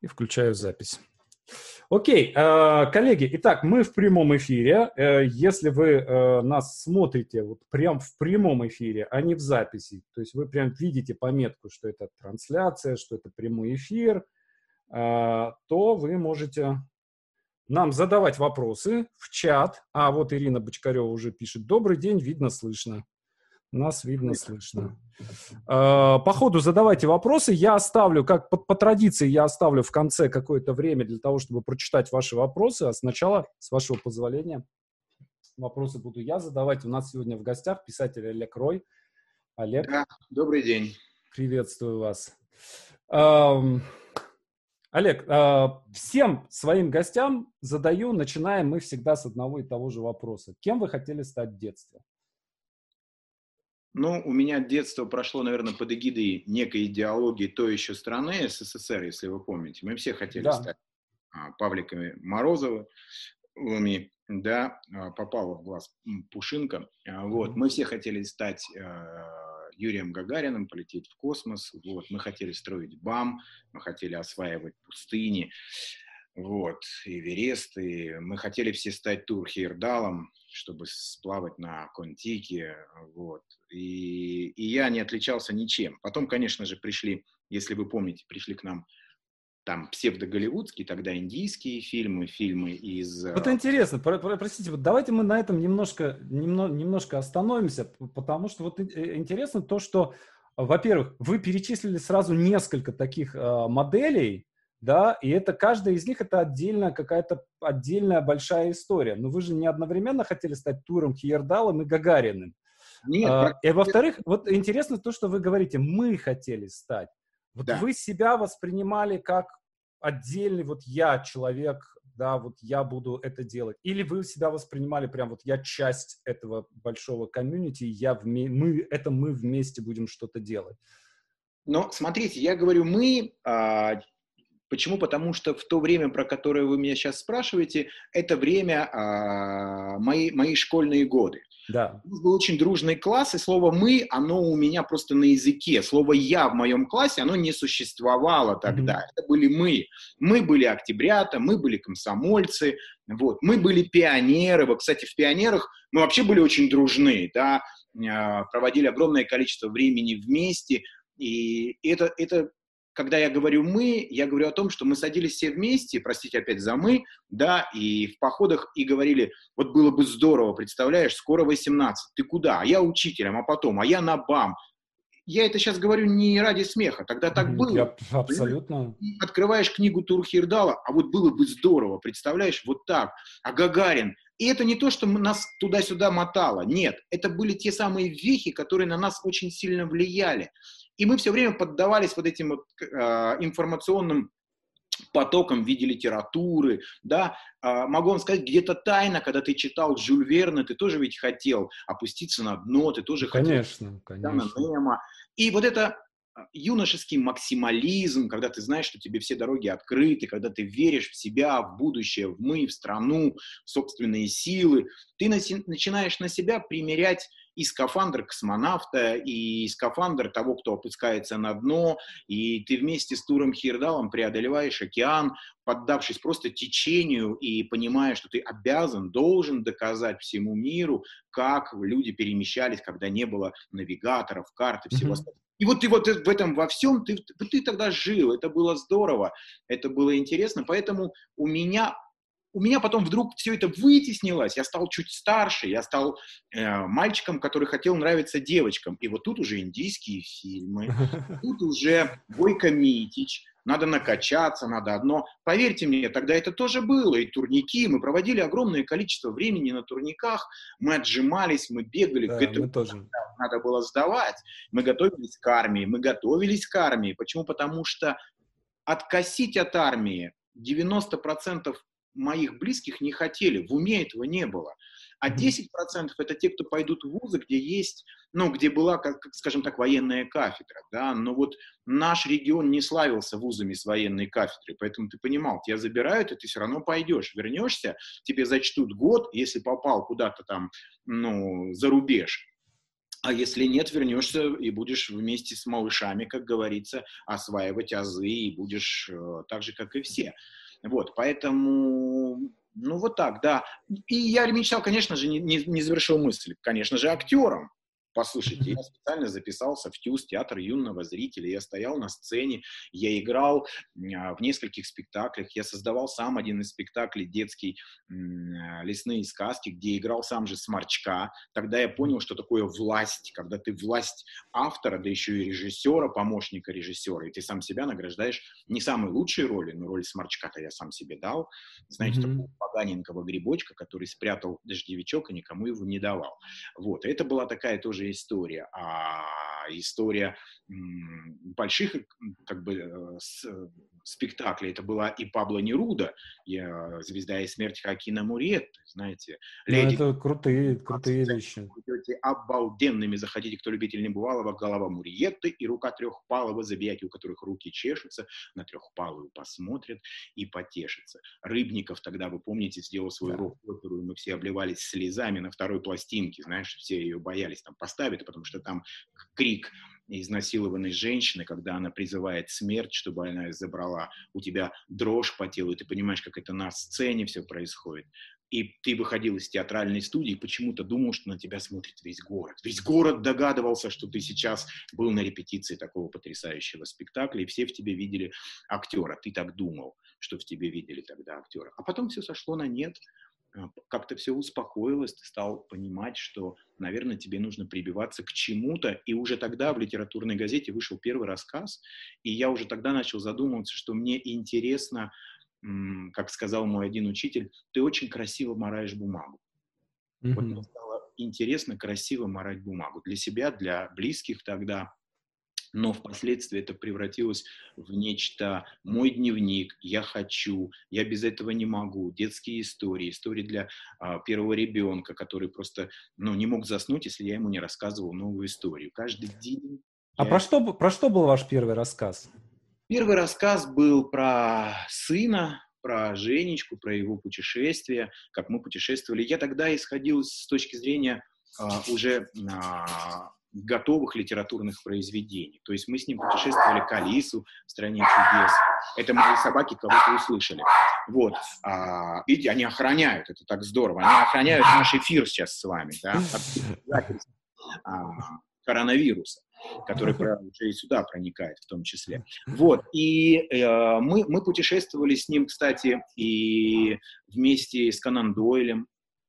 И включаю запись. Окей, э, коллеги, итак, мы в прямом эфире. Э, если вы э, нас смотрите вот прям в прямом эфире, а не в записи, то есть вы прям видите пометку, что это трансляция, что это прямой эфир, то вы можете нам задавать вопросы в чат. А вот Ирина Бочкарева уже пишет. Добрый день, видно, слышно. Нас видно, слышно. А, по ходу задавайте вопросы. Я оставлю, как по, по традиции, я оставлю в конце какое-то время для того, чтобы прочитать ваши вопросы. А сначала, с вашего позволения, вопросы буду я задавать. У нас сегодня в гостях писатель Олег Рой. Олег. Да, добрый день. Приветствую вас. Олег, всем своим гостям задаю, начинаем мы всегда с одного и того же вопроса. Кем вы хотели стать в детстве? Ну, у меня детство прошло, наверное, под эгидой некой идеологии той еще страны, СССР, если вы помните. Мы все хотели да. стать а, Павликами Морозовыми, да, а, попала в глаз Пушинка. А, вот, мы все хотели стать а, Юрием Гагариным, полететь в космос. Вот, мы хотели строить БАМ, мы хотели осваивать пустыни вот, Эверест, и мы хотели все стать Турхирдалом, чтобы сплавать на Контике, вот, и, и я не отличался ничем. Потом, конечно же, пришли, если вы помните, пришли к нам там псевдоголливудские, тогда индийские фильмы, фильмы из... Э, вот интересно, про, про, простите, вот давайте мы на этом немножко, немно, немножко остановимся, потому что вот э, интересно то, что, во-первых, вы перечислили сразу несколько таких э, моделей, да, и это каждая из них это отдельная какая-то отдельная большая история. Но вы же не одновременно хотели стать Туром, Хиердалом и Гагариным. Нет. А, и во-вторых, вот интересно то, что вы говорите, мы хотели стать. Вот да. вы себя воспринимали как отдельный, вот я человек, да, вот я буду это делать. Или вы себя воспринимали прям вот я часть этого большого комьюнити, я вме- мы, это мы вместе будем что-то делать. Но смотрите, я говорю мы, а, Почему? Потому что в то время, про которое вы меня сейчас спрашиваете, это время а, мои, мои школьные годы. Да. У нас был очень дружный класс, и слово «мы», оно у меня просто на языке. Слово «я» в моем классе, оно не существовало тогда. Mm-hmm. Это были мы. Мы были октябрята, мы были комсомольцы, вот. мы были пионеры. Вот, кстати, в пионерах мы вообще были очень дружны, да, а, проводили огромное количество времени вместе, и это, это когда я говорю «мы», я говорю о том, что мы садились все вместе, простите опять за «мы», да, и в походах и говорили, вот было бы здорово, представляешь, скоро 18, ты куда? А я учителем, а потом, а я на БАМ. Я это сейчас говорю не ради смеха, тогда так было. Я абсолютно. Открываешь книгу Турхирдала, а вот было бы здорово, представляешь, вот так. А Гагарин, и это не то, что нас туда-сюда мотало, нет, это были те самые вехи, которые на нас очень сильно влияли. И мы все время поддавались вот этим вот, э, информационным потоком в виде литературы, да, а, могу вам сказать, где-то тайно, когда ты читал Жюль Верна, ты тоже ведь хотел опуститься на дно, ты тоже конечно, хотел... Конечно, конечно. И вот это а, юношеский максимализм, когда ты знаешь, что тебе все дороги открыты, когда ты веришь в себя, в будущее, в мы, в страну, в собственные силы, ты начинаешь на себя примерять и скафандр космонавта, и скафандр того, кто опускается на дно, и ты вместе с Туром Хирдалом преодолеваешь океан, поддавшись просто течению и понимая, что ты обязан, должен доказать всему миру, как люди перемещались, когда не было навигаторов, карт и всего остального. И вот ты вот в этом во всем, ты, ты тогда жил, это было здорово, это было интересно, поэтому у меня у меня потом вдруг все это вытеснилось, я стал чуть старше, я стал э, мальчиком, который хотел нравиться девочкам. И вот тут уже индийские фильмы, тут уже Бойко Митич, надо накачаться, надо одно. Поверьте мне, тогда это тоже было, и турники, мы проводили огромное количество времени на турниках, мы отжимались, мы бегали, да, ГТО, мы тоже. надо было сдавать, мы готовились к армии, мы готовились к армии. Почему? Потому что откосить от армии 90% моих близких не хотели, в уме этого не было. А 10% это те, кто пойдут в вузы, где есть, ну, где была, как, скажем так, военная кафедра, да, но вот наш регион не славился вузами с военной кафедрой, поэтому ты понимал, тебя забирают, и ты все равно пойдешь, вернешься, тебе зачтут год, если попал куда-то там, ну, за рубеж, А если нет, вернешься и будешь вместе с малышами, как говорится, осваивать азы и будешь э, так же, как и все. Вот, поэтому, ну вот так, да. И я мечтал, конечно же, не, не, не завершил мысль, конечно же, актером. Послушайте, я специально записался в ТЮЗ, театр юного зрителя, я стоял на сцене, я играл а, в нескольких спектаклях, я создавал сам один из спектаклей детский «Лесные сказки», где играл сам же Сморчка. Тогда я понял, что такое власть, когда ты власть автора, да еще и режиссера, помощника режиссера, и ты сам себя награждаешь не самой лучшей роли, но роль Сморчка-то я сам себе дал. Знаете, mm-hmm. такого поганенького грибочка, который спрятал дождевичок и никому его не давал. Вот, это была такая тоже история, а история больших как бы э, спектаклей. Это была и Пабло Неруда, и «Звезда и смерть» Хакина Муретты, знаете. Ну, Леди... это крутые, крутые вещи. Будете обалденными, захотите, кто любитель небывалого, голова Муриетты и рука трехпалого, забияки, у которых руки чешутся, на трехпалую посмотрят и потешатся. Рыбников тогда, вы помните, сделал свою да. рок-оперу, и мы все обливались слезами на второй пластинке, знаешь, все ее боялись там поставить, потому что там крик изнасилованной женщины, когда она призывает смерть, чтобы она забрала у тебя дрожь по телу, и ты понимаешь, как это на сцене все происходит. И ты выходил из театральной студии и почему-то думал, что на тебя смотрит весь город. Весь город догадывался, что ты сейчас был на репетиции такого потрясающего спектакля, и все в тебе видели актера. Ты так думал, что в тебе видели тогда актера. А потом все сошло на нет. А, как-то все успокоилось, ты стал понимать, что, наверное, тебе нужно прибиваться к чему-то, и уже тогда в литературной газете вышел первый рассказ, и я уже тогда начал задумываться, что мне интересно, как сказал мой один учитель, ты очень красиво мораешь бумагу. Mm-hmm. Вот мне стало интересно красиво морать бумагу для себя, для близких тогда, но впоследствии это превратилось в нечто «мой дневник», «я хочу», «я без этого не могу», детские истории, истории для а, первого ребенка, который просто ну, не мог заснуть, если я ему не рассказывал новую историю. Каждый день... А я... про, что, про что был ваш первый рассказ? Первый рассказ был про сына, про Женечку, про его путешествие, как мы путешествовали. Я тогда исходил с точки зрения а, уже а, готовых литературных произведений. То есть мы с ним путешествовали к Алису в «Стране чудес». Это мои собаки кого-то услышали. Вот. А, видите, они охраняют, это так здорово. Они охраняют наш эфир сейчас с вами, да, от а, коронавируса который уже и сюда проникает в том числе. Вот, и э, мы, мы путешествовали с ним, кстати, и вместе с Конан Дойлем,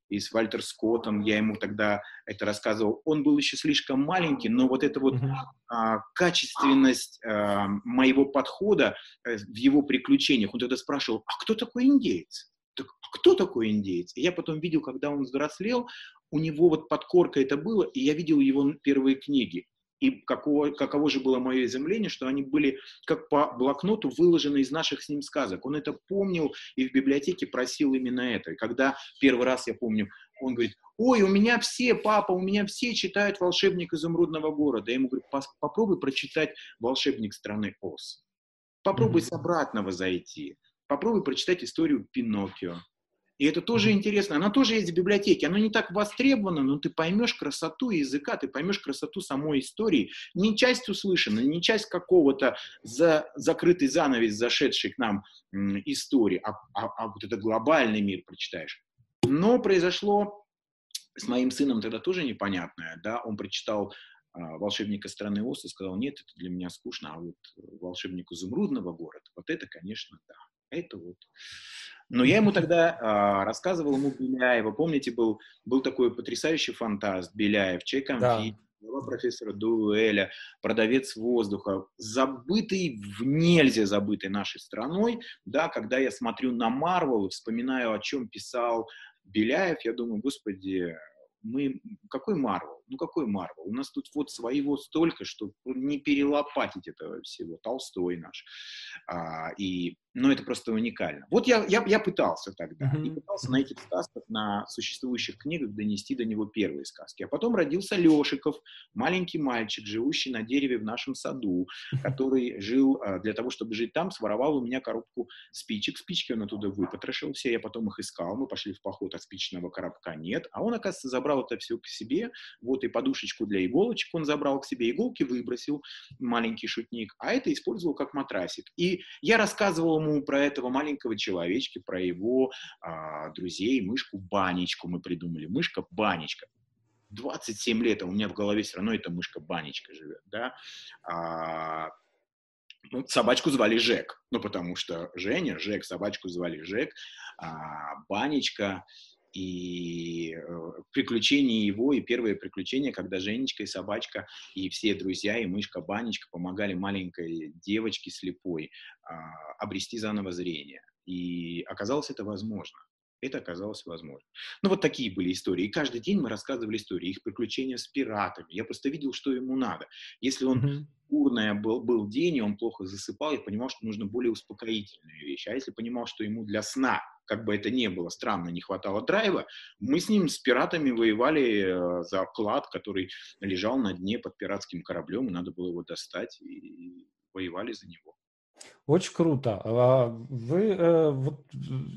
и с Вальтер Скоттом, я ему тогда это рассказывал, он был еще слишком маленький, но вот эта вот mm-hmm. а, качественность а, моего подхода а, в его приключениях, он тогда спрашивал, а кто такой индейец? Так, а кто такой индейец? И я потом видел, когда он взрослел, у него вот подкорка это было, и я видел его первые книги. И каково, каково же было мое изумление, что они были как по блокноту выложены из наших с ним сказок. Он это помнил и в библиотеке просил именно это. И когда первый раз, я помню, он говорит, ой, у меня все, папа, у меня все читают «Волшебник изумрудного города». Я ему говорю, попробуй прочитать «Волшебник страны Оз». Попробуй mm-hmm. с обратного зайти. Попробуй прочитать историю Пиноккио. И это тоже интересно. Она тоже есть в библиотеке. Она не так востребована, но ты поймешь красоту языка, ты поймешь красоту самой истории. Не часть услышанной, не часть какого-то за, закрытый занавес, зашедший к нам м, истории, а, а, а вот это глобальный мир прочитаешь. Но произошло с моим сыном тогда тоже непонятное. Да? Он прочитал а, волшебника страны Оз и сказал, нет, это для меня скучно, а вот волшебник изумрудного города, вот это, конечно, да. Это вот но я ему тогда а, рассказывал ему Беляева. Помните, был, был такой потрясающий фантаст Беляев, амфибий, да. профессора Дуэля, продавец воздуха, забытый в нельзя забытый нашей страной, да, когда я смотрю на Марвел и вспоминаю, о чем писал Беляев, я думаю, господи, мы, какой Марвел? Ну какой Марвел? У нас тут вот своего столько, что не перелопатить этого всего. Толстой наш. А, и но это просто уникально. Вот я, я, я пытался тогда, mm-hmm. и пытался на этих сказках, на существующих книгах донести до него первые сказки. А потом родился Лешиков, маленький мальчик, живущий на дереве в нашем саду, который жил, а, для того, чтобы жить там, своровал у меня коробку спичек. Спички он оттуда выпотрошил все, я потом их искал, мы пошли в поход, а спичного коробка нет. А он, оказывается, забрал это все к себе, вот вот и подушечку для иголочек он забрал к себе, иголки выбросил, маленький шутник, а это использовал как матрасик. И я рассказывал ему про этого маленького человечка, про его а, друзей, мышку Банечку мы придумали. Мышка Банечка. 27 лет, а у меня в голове все равно эта мышка Банечка живет, да. А, ну, собачку звали Жек, ну, потому что Женя, Жек, собачку звали Жек, а, Банечка, и э, приключения его, и первые приключения, когда Женечка и собачка, и все друзья, и мышка Банечка помогали маленькой девочке слепой э, обрести заново зрение. И оказалось это возможно. Это оказалось возможно. Ну, вот такие были истории. И каждый день мы рассказывали истории, их приключения с пиратами. Я просто видел, что ему надо. Если он mm-hmm. бурный был, был день, и он плохо засыпал, я понимал, что нужно более успокоительные вещи. А если понимал, что ему для сна, как бы это ни было странно, не хватало драйва, мы с ним, с пиратами, воевали э, за клад, который лежал на дне под пиратским кораблем, и надо было его достать, и воевали за него. Очень круто. А вы, э, вот,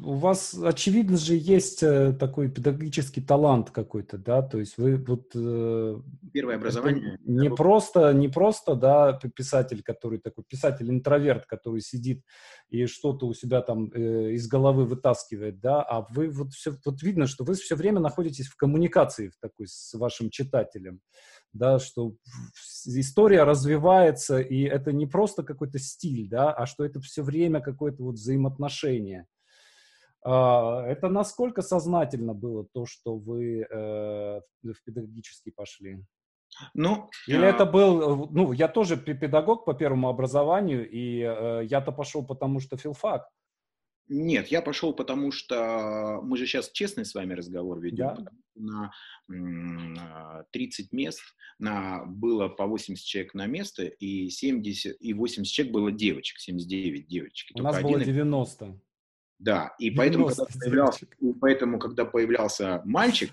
у вас, очевидно же, есть э, такой педагогический талант какой-то, да, то есть вы вот... Э, Первое образование. Не просто, не просто, да, писатель, который такой, писатель-интроверт, который сидит и что-то у себя там из головы вытаскивает, да, а вы вот все, вот видно, что вы все время находитесь в коммуникации в такой с вашим читателем да, что история развивается, и это не просто какой-то стиль, да, а что это все время какое-то вот взаимоотношение. А, это насколько сознательно было то, что вы э, в педагогический пошли? Ну, Или это был, ну, я тоже педагог по первому образованию, и э, я-то пошел потому, что филфак. Нет, я пошел, потому что мы же сейчас честный с вами разговор ведем. Да. На 30 а, мест на, было по 80 человек на место, и 70, и 80 человек было девочек, 79 девочек. У нас было 90. Да, и поэтому когда, появлялся, и поэтому, когда появлялся мальчик,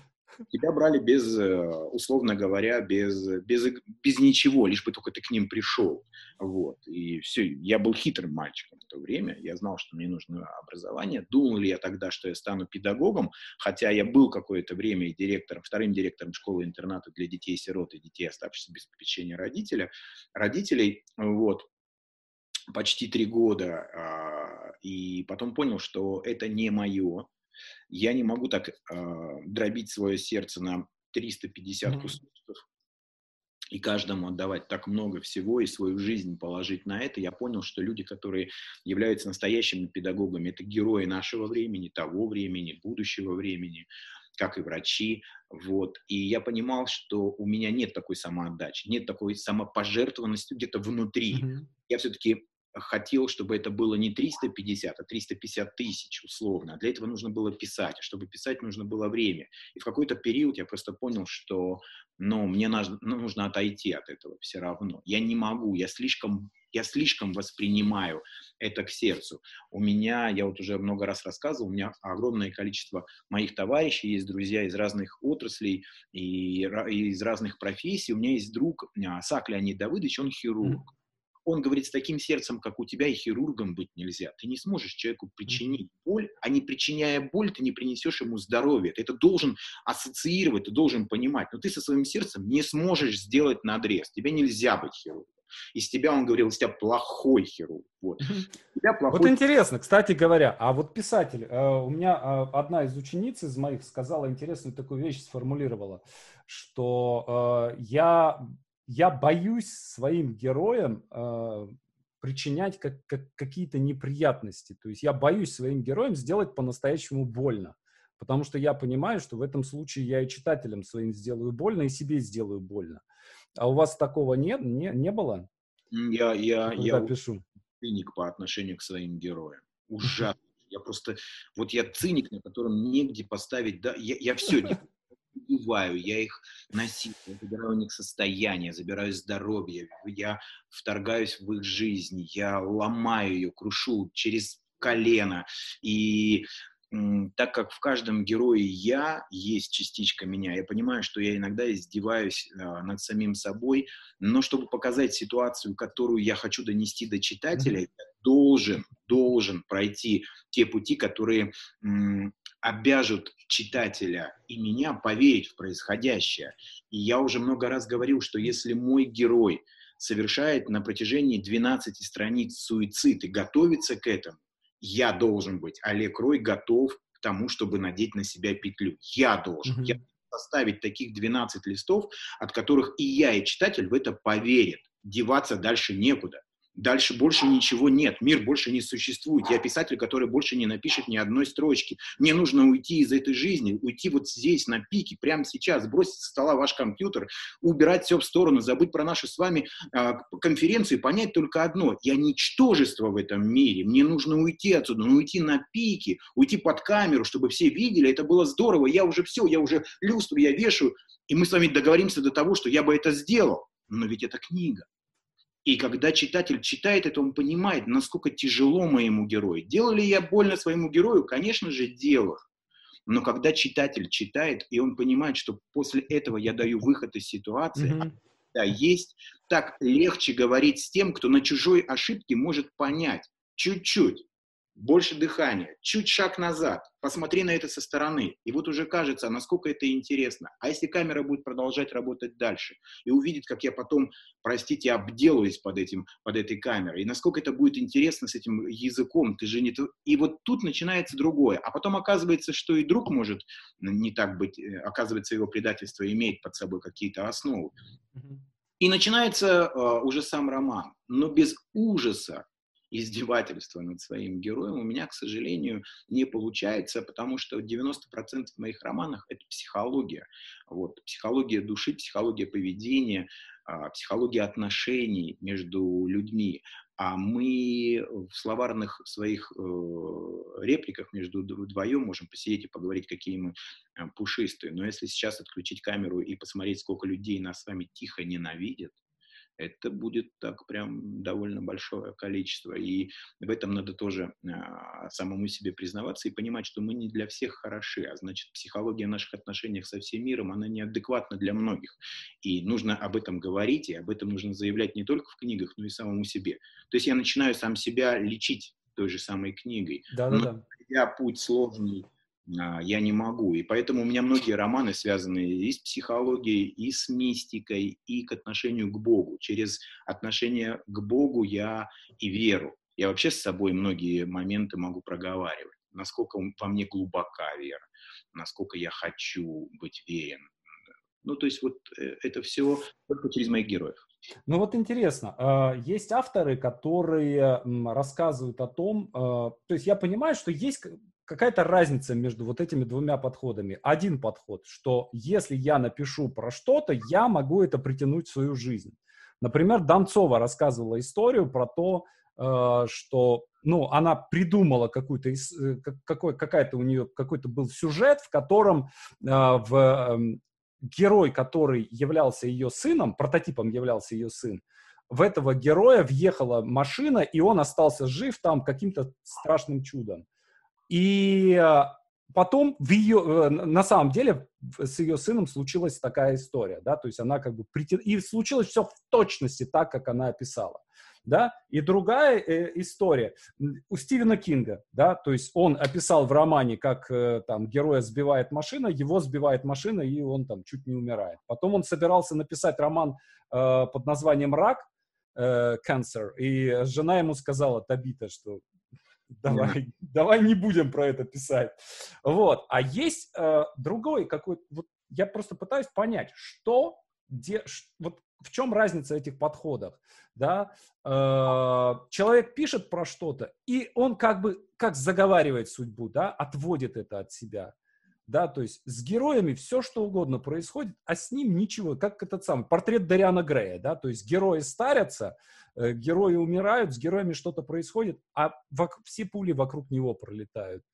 тебя брали без, э, условно говоря, без, без, без ничего, лишь бы только ты к ним пришел. Вот. И все, я был хитрым мальчиком в то время, я знал, что мне нужно образование. Думал ли я тогда, что я стану педагогом, хотя я был какое-то время и директором, вторым директором школы-интерната для детей-сирот и детей, оставшихся без попечения родителя, родителей. Вот почти три года, а, и потом понял, что это не мое, я не могу так э, дробить свое сердце на 350 mm-hmm. кусочков и каждому отдавать так много всего и свою жизнь положить на это, я понял, что люди, которые являются настоящими педагогами, это герои нашего времени, того времени, будущего времени, как и врачи, вот, и я понимал, что у меня нет такой самоотдачи, нет такой самопожертвованности где-то внутри. Mm-hmm. Я все-таки хотел, чтобы это было не 350, а 350 тысяч условно. Для этого нужно было писать, а чтобы писать нужно было время. И в какой-то период я просто понял, что ну, мне нужно, ну, нужно отойти от этого все равно. Я не могу, я слишком, я слишком воспринимаю это к сердцу. У меня, я вот уже много раз рассказывал, у меня огромное количество моих товарищей, есть друзья из разных отраслей и, и из разных профессий. У меня есть друг а, Сак Леонид Давыдович, он хирург он говорит, с таким сердцем, как у тебя, и хирургом быть нельзя. Ты не сможешь человеку причинить боль, а не причиняя боль, ты не принесешь ему здоровье. Ты это должен ассоциировать, ты должен понимать. Но ты со своим сердцем не сможешь сделать надрез. Тебе нельзя быть хирургом. Из тебя, он говорил, из тебя плохой хирург. Вот, тебя плохой... вот интересно, кстати говоря, а вот писатель, э, у меня э, одна из учениц из моих сказала интересную такую вещь, сформулировала, что э, я я боюсь своим героям э, причинять как, как, какие-то неприятности. То есть я боюсь своим героям сделать по-настоящему больно. Потому что я понимаю, что в этом случае я и читателям своим сделаю больно, и себе сделаю больно. А у вас такого нет, не, не было? Я, я, я пишу. циник по отношению к своим героям. Ужасно. Я просто, вот я циник, на котором негде поставить, да, я, я все делаю убиваю, я их насилую, я забираю у них состояние, забираю здоровье, я вторгаюсь в их жизнь, я ломаю ее, крушу через колено. И так как в каждом герое я есть частичка меня, я понимаю, что я иногда издеваюсь э, над самим собой, но чтобы показать ситуацию, которую я хочу донести до читателя, я должен, должен пройти те пути, которые м, обяжут читателя и меня поверить в происходящее. И я уже много раз говорил, что если мой герой совершает на протяжении 12 страниц суицид и готовится к этому, я должен быть, Олег Рой, готов к тому, чтобы надеть на себя петлю. Я должен. Mm-hmm. Я составить таких 12 листов, от которых и я, и читатель в это поверит. Деваться дальше некуда. Дальше больше ничего нет, мир больше не существует. Я писатель, который больше не напишет ни одной строчки. Мне нужно уйти из этой жизни, уйти вот здесь, на пике, прямо сейчас, сбросить со стола ваш компьютер, убирать все в сторону, забыть про нашу с вами э, конференцию и понять только одно. Я ничтожество в этом мире. Мне нужно уйти отсюда, но уйти на пике, уйти под камеру, чтобы все видели. Это было здорово. Я уже все, я уже люстру, я вешаю. И мы с вами договоримся до того, что я бы это сделал. Но ведь это книга. И когда читатель читает это, он понимает, насколько тяжело моему герою. Делал ли я больно своему герою? Конечно же, делал. Но когда читатель читает, и он понимает, что после этого я даю выход из ситуации, mm-hmm. да, есть, так легче говорить с тем, кто на чужой ошибке может понять чуть-чуть больше дыхания, чуть шаг назад, посмотри на это со стороны, и вот уже кажется, насколько это интересно. А если камера будет продолжать работать дальше и увидит, как я потом, простите, обделаюсь под, этим, под этой камерой, и насколько это будет интересно с этим языком, ты же не... И вот тут начинается другое. А потом оказывается, что и друг может не так быть, э, оказывается, его предательство имеет под собой какие-то основы. И начинается uh, уже сам роман, но без ужаса, издевательства над своим героем у меня, к сожалению, не получается, потому что 90% моих романов — это психология. Вот, психология души, психология поведения, а, психология отношений между людьми. А мы в словарных своих э, репликах между вдвоем можем посидеть и поговорить, какие мы э, пушистые. Но если сейчас отключить камеру и посмотреть, сколько людей нас с вами тихо ненавидят, это будет так прям довольно большое количество. И в этом надо тоже а, самому себе признаваться и понимать, что мы не для всех хороши, а значит, психология наших отношениях со всем миром, она неадекватна для многих. И нужно об этом говорить, и об этом нужно заявлять не только в книгах, но и самому себе. То есть я начинаю сам себя лечить той же самой книгой. Да-да-да. Я путь сложный, я не могу. И поэтому у меня многие романы связаны и с психологией, и с мистикой, и к отношению к Богу. Через отношение к Богу я и веру. Я вообще с собой многие моменты могу проговаривать. Насколько во мне глубока вера, насколько я хочу быть верен. Ну, то есть вот э, это все только через моих героев. Ну вот интересно, а, есть авторы, которые рассказывают о том, а, то есть я понимаю, что есть какая-то разница между вот этими двумя подходами. Один подход, что если я напишу про что-то, я могу это притянуть в свою жизнь. Например, Донцова рассказывала историю про то, э, что, ну, она придумала какую-то, э, какой, какая-то у нее, какой-то был сюжет, в котором э, в, эм, герой, который являлся ее сыном, прототипом являлся ее сын, в этого героя въехала машина, и он остался жив там каким-то страшным чудом. И э, потом в ее, э, на самом деле с ее сыном случилась такая история, да, то есть она как бы притя... и случилось все в точности так, как она описала, да, и другая э, история у Стивена Кинга, да, то есть он описал в романе, как э, там героя сбивает машина, его сбивает машина, и он там чуть не умирает. Потом он собирался написать роман э, под названием «Рак», Cancer, и жена ему сказала, Табита, что давай, yeah. давай не будем про это писать. Вот. А есть э, другой какой-то, вот я просто пытаюсь понять, что, где, ш, вот в чем разница этих подходов, да? Э, человек пишет про что-то, и он как бы, как заговаривает судьбу, да, отводит это от себя да, то есть с героями все что угодно происходит, а с ним ничего, как этот самый портрет Дариана Грея, да, то есть герои старятся, э, герои умирают, с героями что-то происходит, а вок- все пули вокруг него пролетают.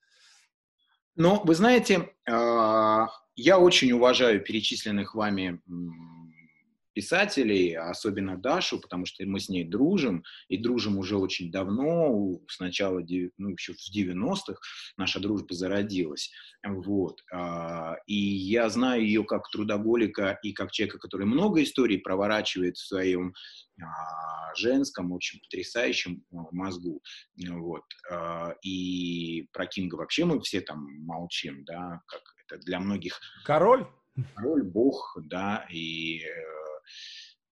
Ну, вы знаете, э, я очень уважаю перечисленных вами писателей, особенно Дашу, потому что мы с ней дружим, и дружим уже очень давно, сначала, ну, еще в 90-х наша дружба зародилась, вот, а, и я знаю ее как трудоголика и как человека, который много историй проворачивает в своем а, женском, общем, потрясающем а, мозгу, вот, и про Кинга вообще мы все там молчим, да, как это для многих... Король? Король, бог, да, и э,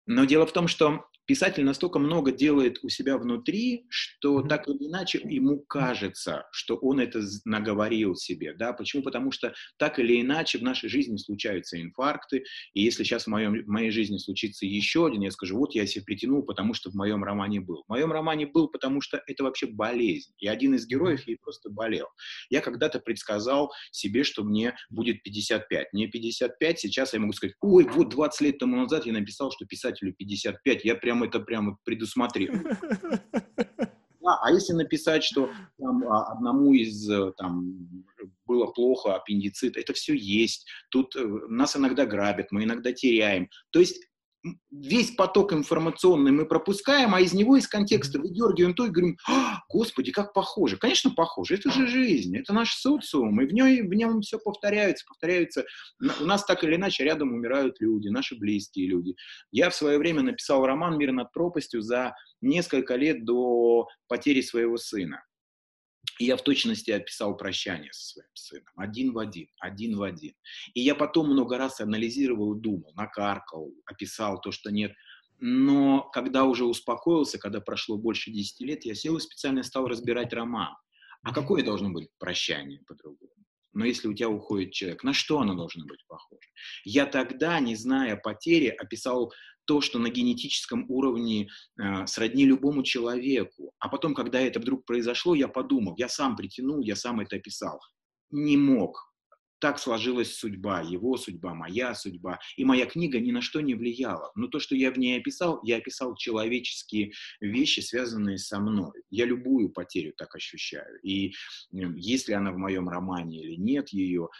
но дело в том, что писатель настолько много делает у себя внутри, что так или иначе ему кажется, что он это наговорил себе, да, почему? Потому что так или иначе в нашей жизни случаются инфаркты, и если сейчас в, моем, в моей жизни случится еще один, я скажу, вот я себе притянул, потому что в моем романе был. В моем романе был, потому что это вообще болезнь, и один из героев ей просто болел. Я когда-то предсказал себе, что мне будет 55. Мне 55, сейчас я могу сказать, ой, вот 20 лет тому назад я написал, что писателю 55, я прям это прямо предусмотрел. Да, а если написать, что там, а, одному из э, там, было плохо, аппендицит, это все есть. Тут э, нас иногда грабят, мы иногда теряем. То есть весь поток информационный мы пропускаем, а из него, из контекста выдергиваем то и говорим, а, господи, как похоже. Конечно, похоже, это же жизнь, это наш социум, и в, ней, в нем все повторяется, повторяется. У нас так или иначе рядом умирают люди, наши близкие люди. Я в свое время написал роман «Мир над пропастью» за несколько лет до потери своего сына. И я в точности описал прощание со своим сыном. Один в один, один в один. И я потом много раз анализировал думал, накаркал, описал то, что нет. Но когда уже успокоился, когда прошло больше 10 лет, я сел и специально стал разбирать роман. А какое должно быть прощание по-другому? Но если у тебя уходит человек, на что оно должно быть похоже? Я тогда, не зная потери, описал то, что на генетическом уровне э, сродни любому человеку. А потом, когда это вдруг произошло, я подумал, я сам притянул, я сам это описал. Не мог. Так сложилась судьба, его судьба, моя судьба. И моя книга ни на что не влияла. Но то, что я в ней описал, я описал человеческие вещи, связанные со мной. Я любую потерю так ощущаю. И если она в моем романе или нет ее,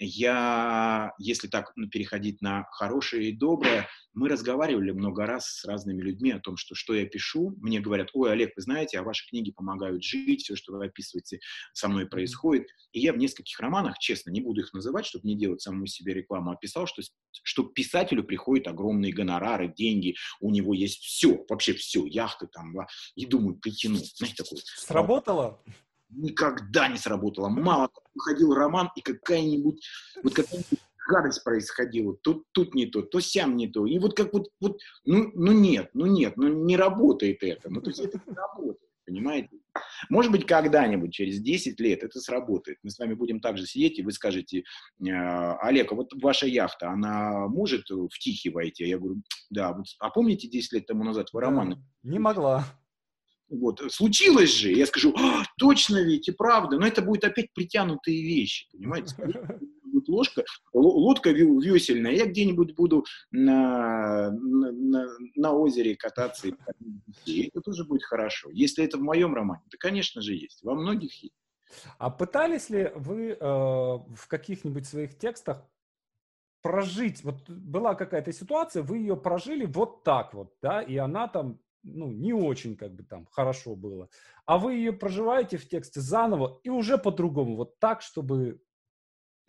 я, если так ну, переходить на хорошее и доброе, мы разговаривали много раз с разными людьми о том, что что я пишу. Мне говорят, ой, Олег, вы знаете, а ваши книги помогают жить, все, что вы описываете, со мной происходит. И я в нескольких романах, честно, не буду их называть, чтобы не делать самому себе рекламу, описал, что, что писателю приходят огромные гонорары, деньги, у него есть все, вообще все, яхты там, и думаю, притяну. Знаете, такой. Сработало? Никогда не сработало. Мало выходил роман, и какая-нибудь, вот какая-нибудь гадость происходила. Тут, тут не то, то сям не то. И вот как вот, вот ну, ну нет, ну нет, ну не работает это. Ну то есть это не работает, понимаете? Может быть, когда-нибудь, через 10 лет это сработает. Мы с вами будем также сидеть, и вы скажете, «Э, Олег, а вот ваша яхта, она может в Тихий войти? Я говорю, да. Вот, а помните 10 лет тому назад вы романы? Да, не могла. Вот, случилось же, я скажу, а, точно ведь, и правда, но это будет опять притянутые вещи, понимаете? Будет ложка, лодка весельная, я где-нибудь буду на, на, на озере кататься, и это тоже будет хорошо. Если это в моем романе, то, конечно же, есть, во многих есть. А пытались ли вы э, в каких-нибудь своих текстах прожить, вот была какая-то ситуация, вы ее прожили вот так вот, да, и она там ну, не очень как бы там хорошо было. А вы ее проживаете в тексте заново и уже по-другому, вот так, чтобы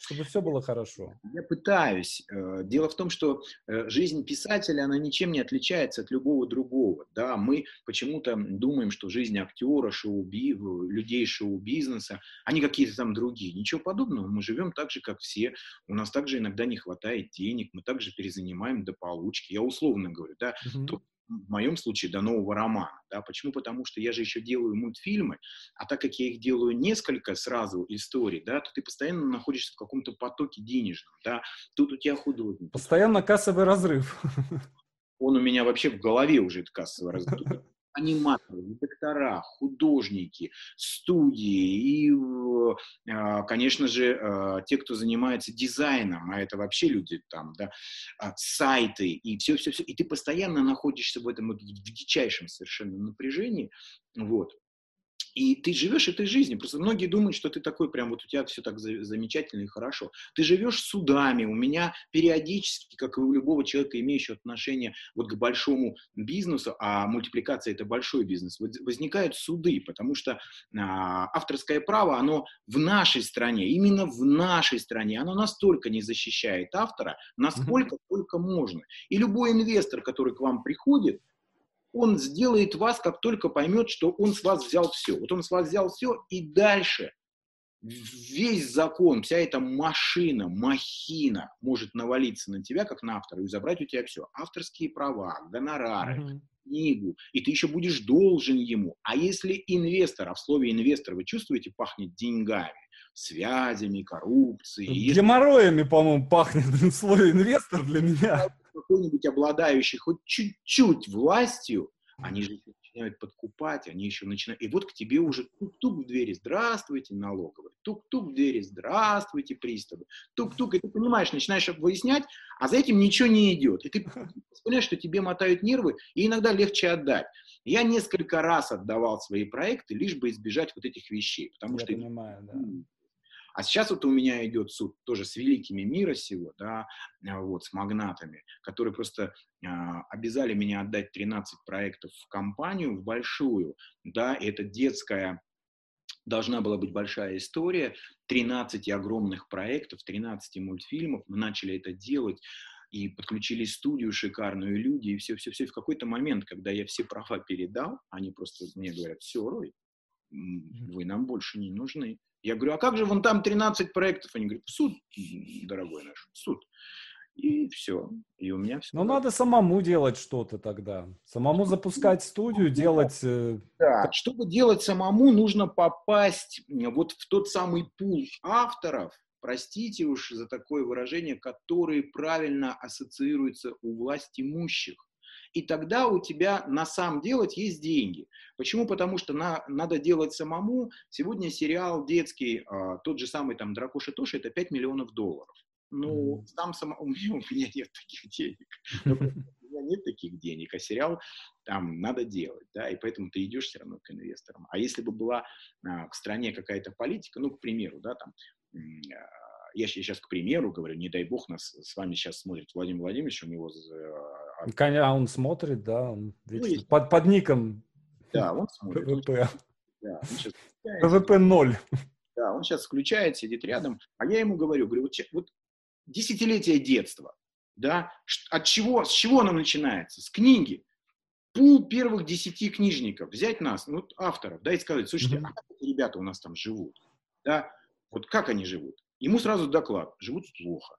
чтобы все было хорошо? Я пытаюсь. Э, дело в том, что э, жизнь писателя, она ничем не отличается от любого другого. Да? Мы почему-то думаем, что жизнь актера, шоу-би, людей шоу-бизнеса, они какие-то там другие. Ничего подобного. Мы живем так же, как все. У нас также иногда не хватает денег, мы также перезанимаем до получки. Я условно говорю, да, угу в моем случае до нового романа. Да? Почему? Потому что я же еще делаю мультфильмы, а так как я их делаю несколько сразу историй, да, то ты постоянно находишься в каком-то потоке денежном. Да? Тут у тебя художник. Постоянно кассовый разрыв. Он у меня вообще в голове уже кассовый разрыв аниматоры, редактора, художники, студии и, а, конечно же, а, те, кто занимается дизайном, а это вообще люди там, да, а, сайты и все-все-все. И ты постоянно находишься в этом в дичайшем совершенно напряжении, вот. И ты живешь этой жизнью. Просто многие думают, что ты такой прям, вот у тебя все так замечательно и хорошо. Ты живешь судами. У меня периодически, как и у любого человека, имеющего отношение вот к большому бизнесу, а мультипликация это большой бизнес, возникают суды, потому что а, авторское право, оно в нашей стране, именно в нашей стране, оно настолько не защищает автора, насколько mm-hmm. только можно. И любой инвестор, который к вам приходит, он сделает вас, как только поймет, что он с вас взял все. Вот он с вас взял все, и дальше весь закон, вся эта машина, махина может навалиться на тебя, как на автора, и забрать у тебя все. Авторские права, гонорары, mm-hmm. книгу, и ты еще будешь должен ему. А если инвестор, а в слове инвестор вы чувствуете, пахнет деньгами, связями, коррупцией. Геморроями, по-моему, пахнет в слове инвестор для меня какой-нибудь обладающий хоть чуть-чуть властью, они же начинают подкупать, они еще начинают... И вот к тебе уже тук-тук в двери, здравствуйте, налоговые, тук-тук в двери, здравствуйте, приставы, тук-тук, и ты понимаешь, начинаешь выяснять, а за этим ничего не идет. И ты понимаешь, что тебе мотают нервы, и иногда легче отдать. Я несколько раз отдавал свои проекты, лишь бы избежать вот этих вещей, потому Я что... Понимаю, да а сейчас вот у меня идет суд тоже с великими мира сего, да, а, вот, с магнатами, которые просто а, обязали меня отдать 13 проектов в компанию, в большую, да, и это детская должна была быть большая история, 13 огромных проектов, 13 мультфильмов, мы начали это делать, и подключили студию шикарную люди, и все-все-все. В какой-то момент, когда я все права передал, они просто мне говорят, все, Рой, вы нам больше не нужны. Я говорю, а как же вон там 13 проектов? Они говорят, суд, дорогой наш, суд. И все. И у меня все. Ну, надо самому делать что-то тогда. Самому запускать студию, делать... Э, да, чтобы делать самому, нужно попасть вот в тот самый пул авторов, простите уж за такое выражение, которые правильно ассоциируются у власть имущих и тогда у тебя на сам делать есть деньги. Почему? Потому что на, надо делать самому. Сегодня сериал детский, а, тот же самый там Дракоша Тоша, это 5 миллионов долларов. Ну, там сама, у, меня, у меня нет таких денег. Ну, у меня нет таких денег, а сериал там надо делать, да, и поэтому ты идешь все равно к инвесторам. А если бы была а, в стране какая-то политика, ну, к примеру, да, там, а, я сейчас, к примеру, говорю, не дай бог, нас с вами сейчас смотрит Владимир Владимирович, у него а он смотрит, да, он ну, есть... под, под ником да, он смотрит. ПВП. Да, ПВП ноль. Да, он сейчас включает, сидит рядом, а я ему говорю, говорю, вот, вот десятилетие детства, да, от чего, с чего оно начинается? С книги. Пул первых десяти книжников, взять нас, ну, авторов, да, и сказать, слушайте, mm-hmm. а как эти ребята у нас там живут? Да, вот как они живут? Ему сразу доклад, живут плохо.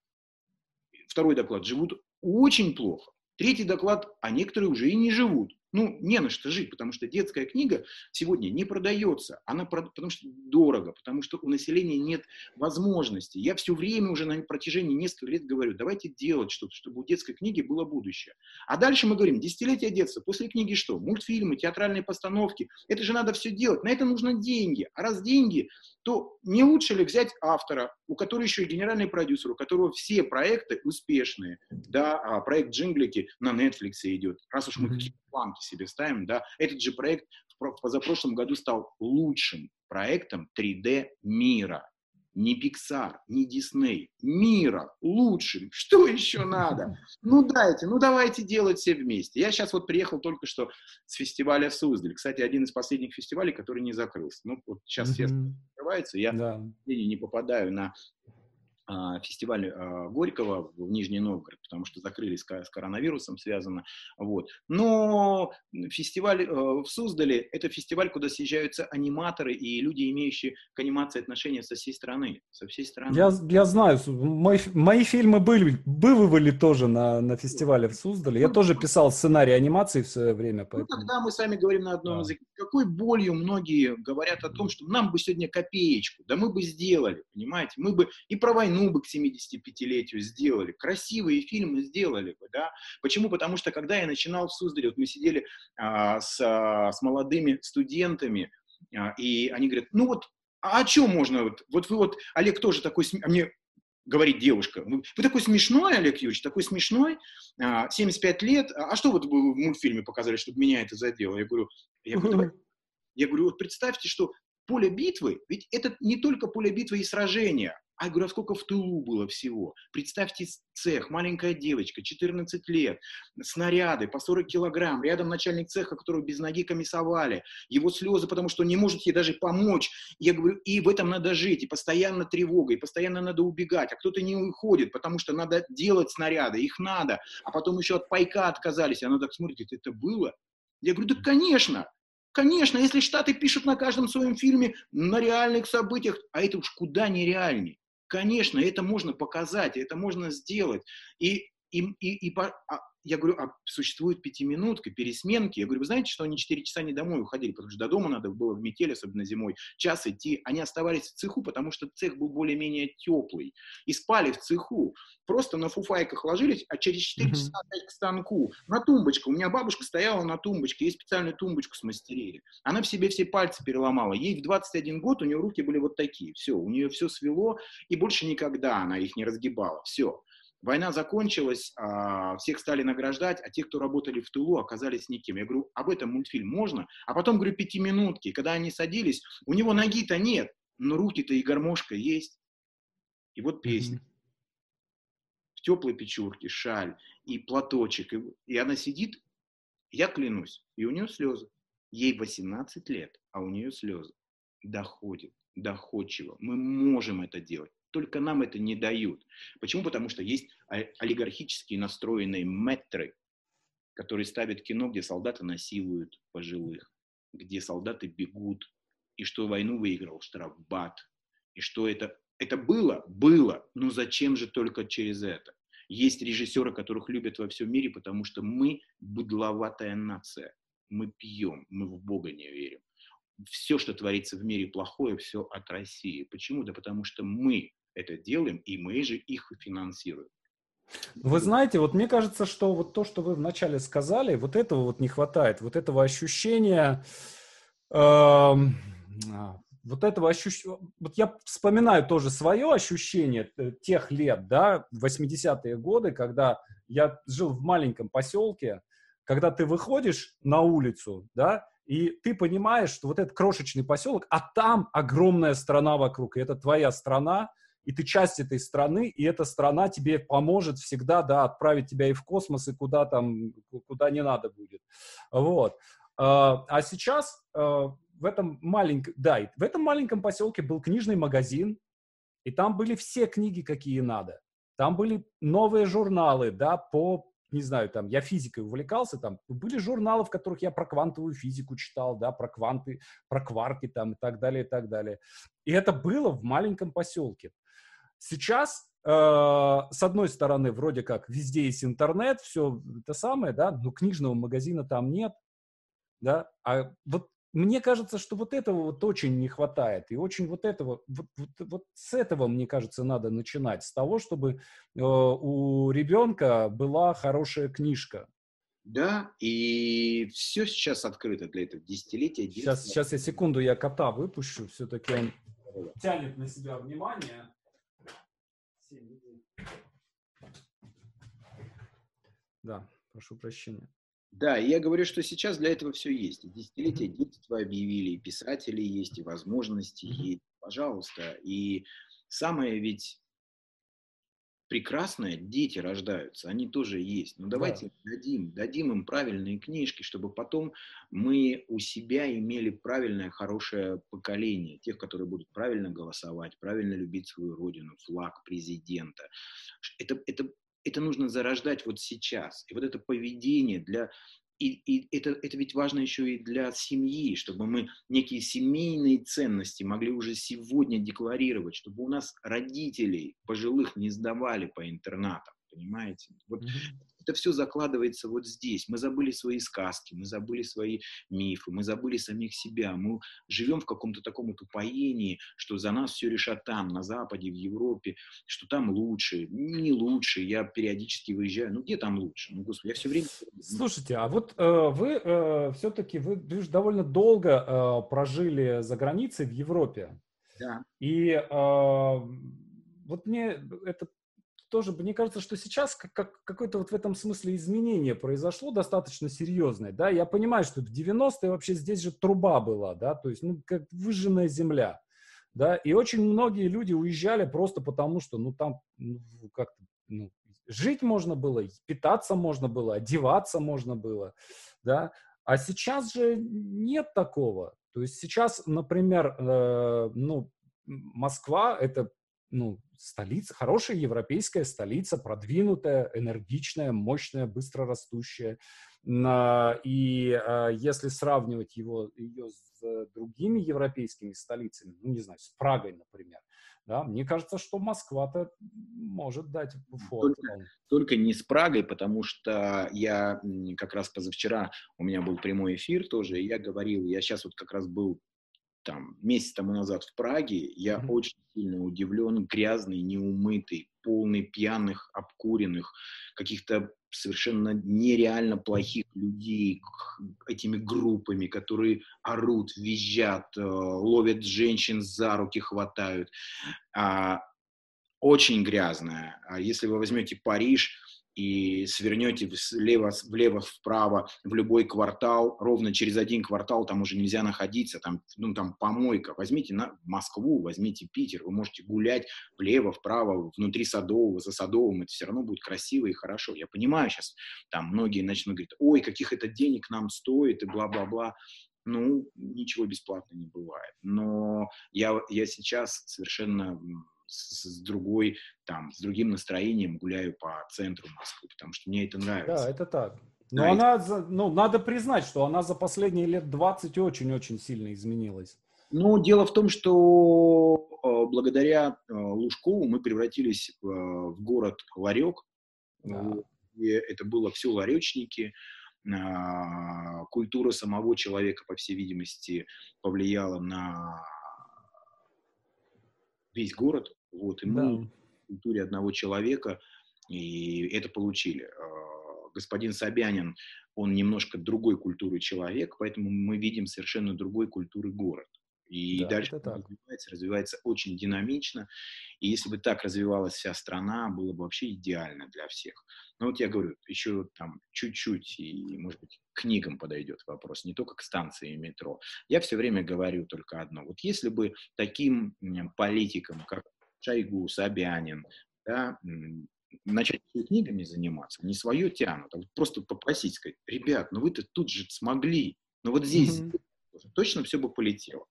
Второй доклад, живут очень плохо. Третий доклад, а некоторые уже и не живут ну, не на что жить, потому что детская книга сегодня не продается, она потому что дорого, потому что у населения нет возможности. Я все время уже на протяжении нескольких лет говорю, давайте делать что-то, чтобы у детской книги было будущее. А дальше мы говорим, десятилетие детства, после книги что? Мультфильмы, театральные постановки, это же надо все делать, на это нужно деньги. А раз деньги, то не лучше ли взять автора, у которого еще и генеральный продюсер, у которого все проекты успешные, да, а проект Джинглики на Netflix идет, раз уж мы какие-то планки себе ставим, да, этот же проект в позапрошлом году стал лучшим проектом 3D мира. Не Pixar, не Disney, мира, лучшим. Что еще надо? Ну дайте, ну давайте делать все вместе. Я сейчас вот приехал только что с фестиваля в Суздаль. Кстати, один из последних фестивалей, который не закрылся. Ну вот сейчас mm-hmm. фест открывается, я да. не попадаю на фестиваль а, Горького в Нижний Новгород, потому что закрылись с коронавирусом связано. Вот. Но фестиваль э, в Суздале – это фестиваль, куда съезжаются аниматоры и люди, имеющие к анимации отношения со всей страны. Со всей страны. Я, я знаю, мои, мои фильмы были, бывали тоже на, на фестивале в Суздале. Я ну, тоже писал сценарий анимации в свое время. Ну, поэтому... Ну, тогда мы сами говорим на одном да. языке. Какой болью многие говорят о том, что нам бы сегодня копеечку, да мы бы сделали, понимаете? Мы бы и про войну войну бы к 75-летию сделали, красивые фильмы сделали бы, да. Почему? Потому что когда я начинал в Суздале, вот мы сидели а, с, а, с молодыми студентами, а, и они говорят, ну вот, а о чем можно, вот, вот вы вот, Олег тоже такой, а мне говорит девушка, вы, такой смешной, Олег Юрьевич, такой смешной, 75 а, лет, а что вот вы в мультфильме показали, чтобы меня это задело? Я говорю, я говорю Я говорю, вот представьте, что поле битвы, ведь это не только поле битвы и сражения, а я говорю, а сколько в тылу было всего? Представьте цех, маленькая девочка, 14 лет, снаряды по 40 килограмм, рядом начальник цеха, которого без ноги комиссовали, его слезы, потому что не может ей даже помочь. Я говорю, и в этом надо жить, и постоянно тревога, и постоянно надо убегать, а кто-то не уходит, потому что надо делать снаряды, их надо, а потом еще от пайка отказались, она так смотрит, это было? Я говорю, да конечно, Конечно, если Штаты пишут на каждом своем фильме на реальных событиях, а это уж куда нереальней. Конечно, это можно показать, это можно сделать. И, и, и, и а, я говорю, а существует пятиминутка, пересменки. Я говорю, вы знаете, что они 4 часа не домой уходили, потому что до дома надо было в метель, особенно зимой, час идти. Они оставались в цеху, потому что цех был более-менее теплый. И спали в цеху. Просто на фуфайках ложились, а через 4 mm-hmm. часа опять к станку. На тумбочку. У меня бабушка стояла на тумбочке, ей специальную тумбочку смастерили. Она в себе все пальцы переломала. Ей в 21 год у нее руки были вот такие. Все, у нее все свело, и больше никогда она их не разгибала. Все. Война закончилась, а, всех стали награждать, а те, кто работали в тылу, оказались никем. Я говорю, об этом мультфильм можно? А потом, говорю, пятиминутки. Когда они садились, у него ноги-то нет, но руки-то и гармошка есть. И вот песня. Mm-hmm. В теплой печурке, шаль и платочек. И, и она сидит, я клянусь, и у нее слезы. Ей 18 лет, а у нее слезы. Доходит, доходчиво. Мы можем это делать. Только нам это не дают. Почему? Потому что есть олигархически настроенные метры, которые ставят кино, где солдаты насилуют пожилых, где солдаты бегут, и что войну выиграл штрафбат, и что это... Это было? Было. Но зачем же только через это? Есть режиссеры, которых любят во всем мире, потому что мы быдловатая нация. Мы пьем, мы в Бога не верим. Все, что творится в мире плохое, все от России. Почему? Да потому что мы это делаем, и мы же их финансируем. Вы знаете, вот мне кажется, что вот то, что вы вначале сказали, вот этого вот не хватает, вот этого ощущения, э, вот этого ощущения, вот я вспоминаю тоже свое ощущение э, тех лет, да, 80-е годы, когда я жил в маленьком поселке, когда ты выходишь на улицу, да, и ты понимаешь, что вот этот крошечный поселок, а там огромная страна вокруг, и это твоя страна, и ты часть этой страны, и эта страна тебе поможет всегда, да, отправить тебя и в космос, и куда там, куда не надо будет. Вот. А, а сейчас а, в этом маленьком, да, в этом маленьком поселке был книжный магазин, и там были все книги, какие надо. Там были новые журналы, да, по, не знаю, там, я физикой увлекался, там, были журналы, в которых я про квантовую физику читал, да, про кванты, про кварки там и так далее, и так далее. И это было в маленьком поселке. Сейчас, э, с одной стороны, вроде как везде есть интернет, все это самое, да, но книжного магазина там нет, да, а вот мне кажется, что вот этого вот очень не хватает. И очень вот этого, вот, вот, вот с этого, мне кажется, надо начинать. С того, чтобы э, у ребенка была хорошая книжка. Да, и все сейчас открыто для этого десятилетия. Сейчас, сейчас я секунду, я кота выпущу. Все-таки он тянет на себя внимание. Да, прошу прощения. Да, я говорю, что сейчас для этого все есть. десятилетие mm-hmm. детства объявили, и писатели есть, и возможности есть. Пожалуйста. И самое ведь прекрасное, дети рождаются, они тоже есть. Но давайте да. дадим, дадим им правильные книжки, чтобы потом мы у себя имели правильное, хорошее поколение, тех, которые будут правильно голосовать, правильно любить свою родину, флаг президента. Это, это это нужно зарождать вот сейчас. И вот это поведение для... И, и это, это ведь важно еще и для семьи, чтобы мы некие семейные ценности могли уже сегодня декларировать, чтобы у нас родителей пожилых не сдавали по интернатам, понимаете? Вот mm-hmm это все закладывается вот здесь. Мы забыли свои сказки, мы забыли свои мифы, мы забыли самих себя. Мы живем в каком-то таком вот упоении, что за нас все решат там, на Западе, в Европе, что там лучше. Не лучше. Я периодически выезжаю. Ну, где там лучше? Ну, господи, я все время... Слушайте, а вот э, вы э, все-таки, вы, вы довольно долго э, прожили за границей в Европе. Да. И э, вот мне это тоже, мне кажется, что сейчас как, как, какое-то вот в этом смысле изменение произошло достаточно серьезное, да, я понимаю, что в 90-е вообще здесь же труба была, да, то есть, ну, как выжженная земля, да, и очень многие люди уезжали просто потому, что, ну, там, ну, как-то, ну, жить можно было, питаться можно было, одеваться можно было, да, а сейчас же нет такого, то есть сейчас, например, э, ну, Москва это ну, столица, хорошая европейская столица, продвинутая, энергичная, мощная, быстро растущая. И а, если сравнивать его, ее с другими европейскими столицами, ну, не знаю, с Прагой, например, да, мне кажется, что Москва-то может дать фон. Только, только не с Прагой, потому что я как раз позавчера, у меня был прямой эфир тоже, и я говорил, я сейчас вот как раз был там месяц тому назад в Праге, я mm-hmm. очень сильно удивлен, грязный, неумытый, полный пьяных, обкуренных, каких-то совершенно нереально плохих людей этими группами, которые орут, визжат, э, ловят женщин за руки, хватают. А, очень грязная. А если вы возьмете Париж, и свернете влево, влево, вправо в любой квартал, ровно через один квартал там уже нельзя находиться, там, ну, там помойка. Возьмите на Москву, возьмите Питер, вы можете гулять влево, вправо, внутри Садового, за Садовым, это все равно будет красиво и хорошо. Я понимаю сейчас, там многие начнут говорить, ой, каких это денег нам стоит и бла-бла-бла. Ну, ничего бесплатно не бывает. Но я, я сейчас совершенно с, с другой, там, с другим настроением гуляю по центру Москвы, потому что мне это нравится. Да, это так. Но да, она, и... ну, надо признать, что она за последние лет 20 очень-очень сильно изменилась. Ну, дело в том, что э, благодаря э, Лужкову мы превратились в город Ларек. Да. И это было все ларечники. Э, культура самого человека, по всей видимости, повлияла на весь город. Вот, и мы да. в культуре одного человека и это получили. А, господин Собянин, он немножко другой культуры человек, поэтому мы видим совершенно другой культуры город. И да, дальше развивается, развивается очень динамично. И если бы так развивалась вся страна, было бы вообще идеально для всех. Но вот я говорю, еще там чуть-чуть, и, может быть, к книгам подойдет вопрос, не только к станции метро. Я все время говорю только одно. Вот если бы таким политикам, как Шойгу, Собянин, да, начать книгами заниматься, не свое тянут, а вот просто попросить, сказать, ребят, ну вы-то тут же смогли, но вот здесь mm-hmm. точно все бы полетело.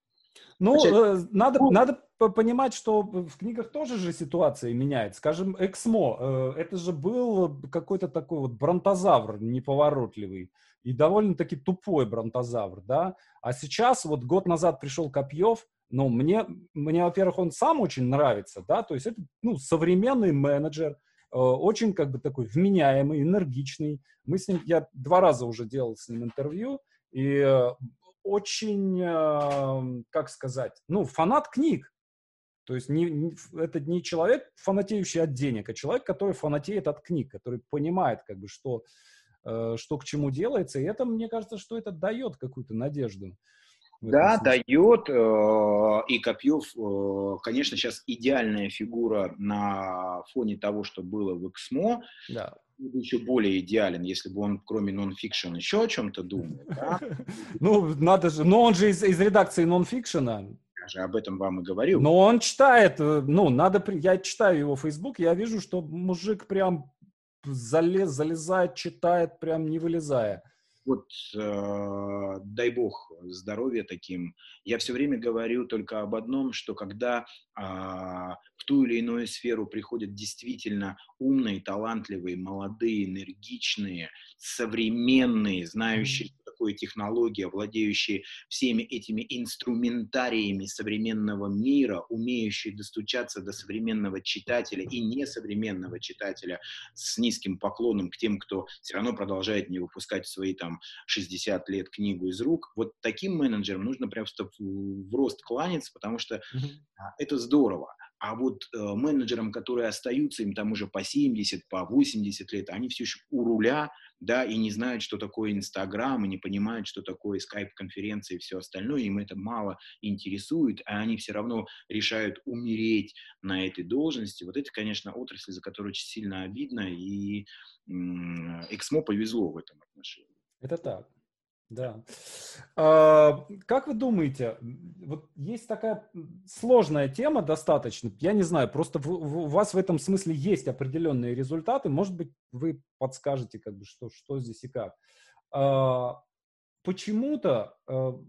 Ну, Начать... Э, надо, ну, надо понимать, что в книгах тоже же ситуация меняется. Скажем, Эксмо, э, это же был какой-то такой вот бронтозавр неповоротливый и довольно-таки тупой бронтозавр, да. А сейчас, вот год назад пришел Копьев, но мне, мне, во-первых, он сам очень нравится, да, то есть это, ну, современный менеджер, э, очень как бы такой вменяемый, энергичный. Мы с ним, я два раза уже делал с ним интервью, и э, очень, как сказать, ну, фанат книг. То есть не, не, это не человек, фанатеющий от денег, а человек, который фанатеет от книг, который понимает, как бы, что, э, что к чему делается. И это, мне кажется, что это дает какую-то надежду. Да, дает. Э, и Копьев, э, конечно, сейчас идеальная фигура на фоне того, что было в Эксмо. Да. Еще более идеален, если бы он, кроме нонфикшена, еще о чем-то думал. Да? Ну, надо же. Но он же из, из редакции нонфикшена. Я же об этом вам и говорил. Но он читает. Э, ну, надо... Я читаю его Facebook, я вижу, что мужик прям залез, залезает, читает, прям не вылезая вот э, дай бог здоровья таким. Я все время говорю только об одном, что когда в ту или иную сферу приходят действительно умные, талантливые, молодые, энергичные, современные, знающие, что такое технология, владеющие всеми этими инструментариями современного мира, умеющие достучаться до современного читателя и несовременного читателя с низким поклоном к тем, кто все равно продолжает не выпускать свои там 60 лет книгу из рук. Вот таким менеджерам нужно в, в рост кланяться, потому что mm-hmm. это здорово. А вот э, менеджерам, которые остаются, им там уже по 70, по 80 лет, они все еще у руля, да, и не знают, что такое Инстаграм, и не понимают, что такое скайп-конференции и все остальное, им это мало интересует, а они все равно решают умереть на этой должности. Вот это, конечно, отрасль, за которую очень сильно обидно, и Эксмо повезло в этом отношении. Это так. Да. А, как вы думаете, вот есть такая сложная тема достаточно, я не знаю, просто в, в, у вас в этом смысле есть определенные результаты, может быть, вы подскажете, как бы, что, что здесь и как. А, почему-то а,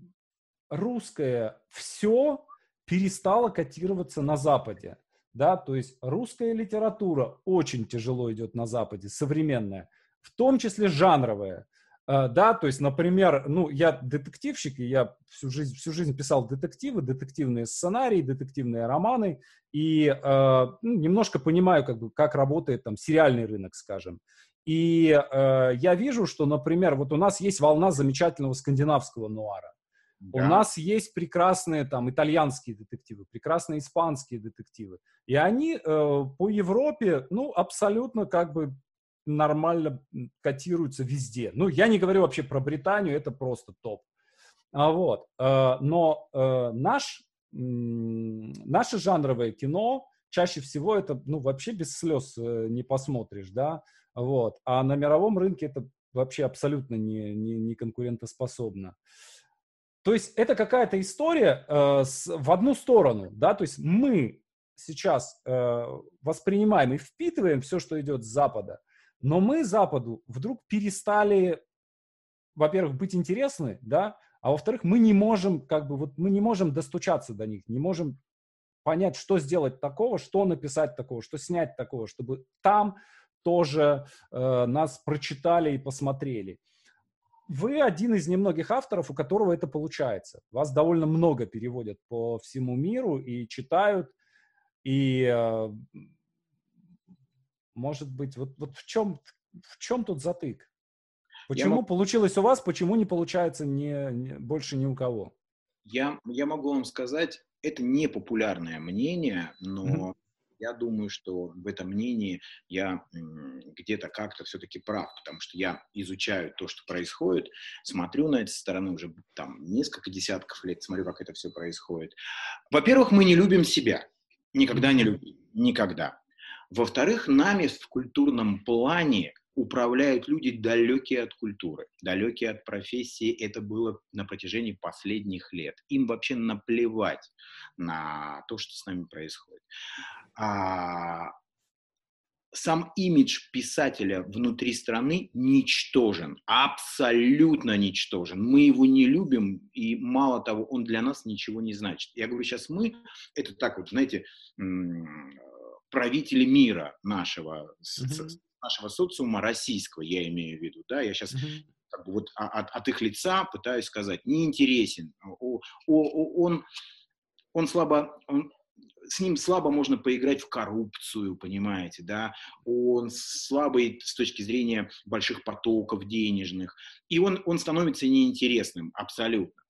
русское все перестало котироваться на Западе, да, то есть русская литература очень тяжело идет на Западе, современная, в том числе жанровая. Uh, да, то есть, например, ну, я детективщик, и я всю жизнь, всю жизнь писал детективы, детективные сценарии, детективные романы, и ну, немножко понимаю, как бы, как работает там сериальный рынок, скажем. И uh, я вижу, что, например, вот у нас есть волна замечательного скандинавского нуара. Да. У нас есть прекрасные там итальянские детективы, прекрасные испанские детективы. И они э, по Европе, ну, абсолютно как бы нормально котируются везде. Ну, я не говорю вообще про Британию, это просто топ. А вот. Э, но э, наш, наше жанровое кино чаще всего это, ну, вообще без слез э, не посмотришь, да, вот. А на мировом рынке это вообще абсолютно не, не, не конкурентоспособно. То есть это какая-то история э, с, в одну сторону, да, то есть мы сейчас э, воспринимаем и впитываем все, что идет с Запада, но мы Западу вдруг перестали, во-первых, быть интересны, да, а во-вторых, мы не можем, как бы, вот мы не можем достучаться до них, не можем понять, что сделать такого, что написать такого, что снять такого, чтобы там тоже э, нас прочитали и посмотрели вы один из немногих авторов, у которого это получается. Вас довольно много переводят по всему миру и читают. И, э, может быть, вот, вот в, чем, в чем тут затык? Почему я получилось у вас, почему не получается не, не, больше ни у кого? Я, я могу вам сказать, это не популярное мнение, но mm-hmm я думаю, что в этом мнении я где-то как-то все-таки прав, потому что я изучаю то, что происходит, смотрю на это со стороны уже там несколько десятков лет, смотрю, как это все происходит. Во-первых, мы не любим себя. Никогда не любим. Никогда. Во-вторых, нами в культурном плане управляют люди далекие от культуры, далекие от профессии. Это было на протяжении последних лет. Им вообще наплевать на то, что с нами происходит а, сам имидж писателя внутри страны ничтожен, абсолютно ничтожен. Мы его не любим, и мало того, он для нас ничего не значит. Я говорю сейчас мы, это так вот, знаете, правители мира нашего, mm-hmm. нашего социума российского, я имею в виду, да, я сейчас mm-hmm. как бы вот от, от их лица пытаюсь сказать, неинтересен, он, он слабо, он, с ним слабо можно поиграть в коррупцию, понимаете, да, он слабый с точки зрения больших потоков денежных, и он, он становится неинтересным абсолютно.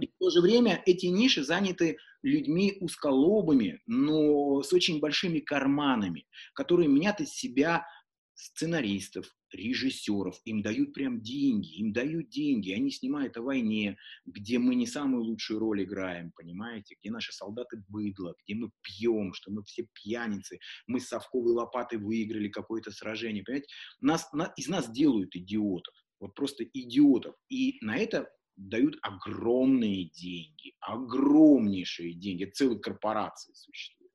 И в то же время эти ниши заняты людьми узколобыми, но с очень большими карманами, которые менят из себя сценаристов, режиссеров, им дают прям деньги, им дают деньги, они снимают о войне, где мы не самую лучшую роль играем, понимаете, где наши солдаты быдло, где мы пьем, что мы все пьяницы, мы с совковой лопатой выиграли какое-то сражение, понимаете, нас, на, из нас делают идиотов, вот просто идиотов, и на это дают огромные деньги, огромнейшие деньги, целые корпорации существуют.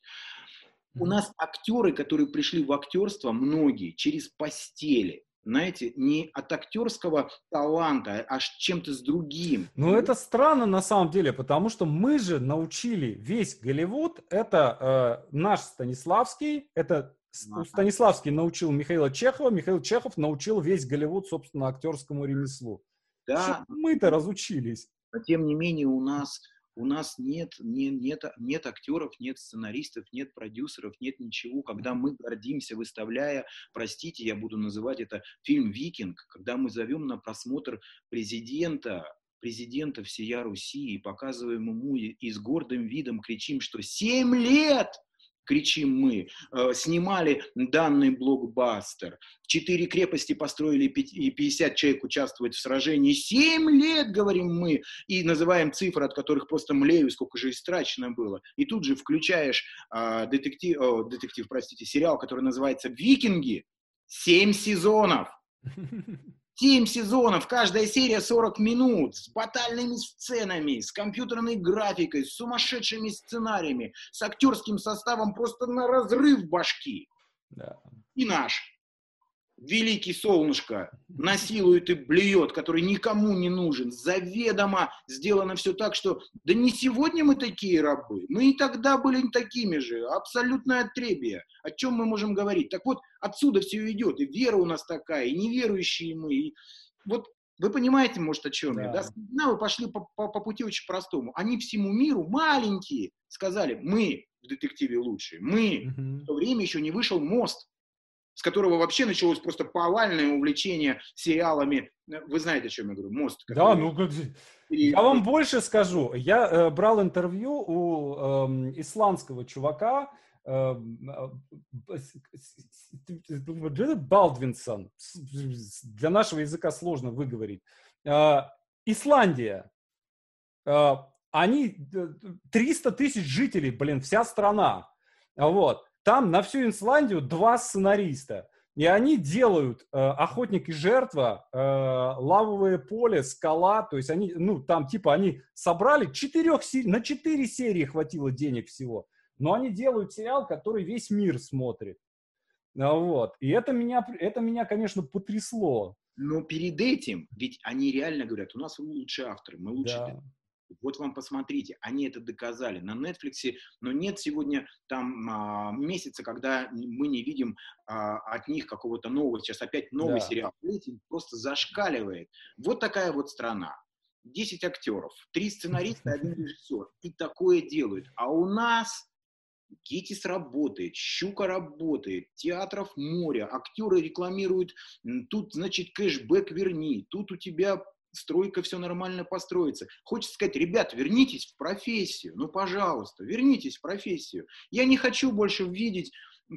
У нас актеры, которые пришли в актерство, многие через постели. Знаете, не от актерского таланта, а чем-то с другим. Ну, это странно на самом деле, потому что мы же научили весь Голливуд, это э, наш Станиславский, это ага. Станиславский научил Михаила Чехова, Михаил Чехов научил весь Голливуд, собственно, актерскому ремеслу. Да. Мы-то разучились. Но тем не менее у нас у нас нет, не, нет, нет актеров, нет сценаристов, нет продюсеров, нет ничего, когда мы гордимся, выставляя, простите, я буду называть это фильм «Викинг», когда мы зовем на просмотр президента, президента всея Руси и показываем ему и с гордым видом кричим, что 7 лет кричим мы, э, снимали данный блокбастер, четыре крепости построили, и 50 человек участвуют в сражении, семь лет, говорим мы, и называем цифры, от которых просто млею, сколько же истрачено было. И тут же включаешь э, детектив, о, детектив, простите, сериал, который называется «Викинги», семь сезонов. Семь сезонов, каждая серия 40 минут, с батальными сценами, с компьютерной графикой, с сумасшедшими сценариями, с актерским составом просто на разрыв башки. Да. И наш великий солнышко насилует и блюет, который никому не нужен, заведомо сделано все так, что да не сегодня мы такие рабы, мы и тогда были такими же, абсолютное отребие. О чем мы можем говорить? Так вот, отсюда все идет, и вера у нас такая, и неверующие мы, и вот вы понимаете, может, о чем да. я, да? Скандинавы пошли по, по, по пути очень простому. Они всему миру, маленькие, сказали, мы в детективе лучшие, мы. Угу. В то время еще не вышел мост с которого вообще началось просто повальное увлечение сериалами. Вы знаете, о чем я говорю? Мост. Который... Да, ну и... я вам больше скажу. Я э, брал интервью у э, исландского чувака, э, Балдвинсон. Для нашего языка сложно выговорить. Э, Исландия. Э, они 300 тысяч жителей, блин, вся страна. Вот. Там на всю Исландию два сценариста. И они делают э, охотник и жертва, э, лавовое поле, скала. То есть они, ну, там типа они собрали четырех серий, на четыре серии хватило денег всего. Но они делают сериал, который весь мир смотрит. А вот. И это меня, это меня, конечно, потрясло. Но перед этим, ведь они реально говорят, у нас лучшие авторы, мы лучше да. Вот вам посмотрите, они это доказали на Netflix, но нет сегодня там а, месяца, когда мы не видим а, от них какого-то нового, сейчас опять новый да. сериал. Рейтинг просто зашкаливает. Вот такая вот страна. 10 актеров, 3 сценариста, один режиссер. И такое делают. А у нас Гитис работает, Щука работает, театров море, актеры рекламируют, тут, значит, кэшбэк верни, тут у тебя стройка все нормально построится. Хочется сказать, ребят, вернитесь в профессию, ну, пожалуйста, вернитесь в профессию. Я не хочу больше видеть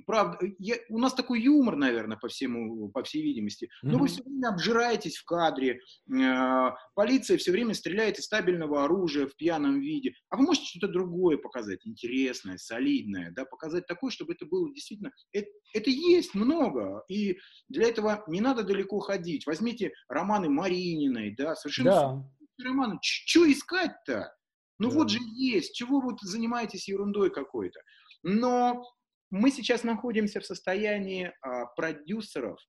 правда, я, у нас такой юмор, наверное, по всему, по всей видимости. Но mm-hmm. вы все время обжираетесь в кадре, э, полиция все время стреляет из стабильного оружия в пьяном виде. А вы можете что-то другое показать, интересное, солидное, да, показать такое, чтобы это было действительно... Это, это есть много, и для этого не надо далеко ходить. Возьмите романы Марининой, да, совершенно... Да. Романы, что искать-то? Ну да. вот же есть, чего вы занимаетесь ерундой какой-то? Но мы сейчас находимся в состоянии а, продюсеров,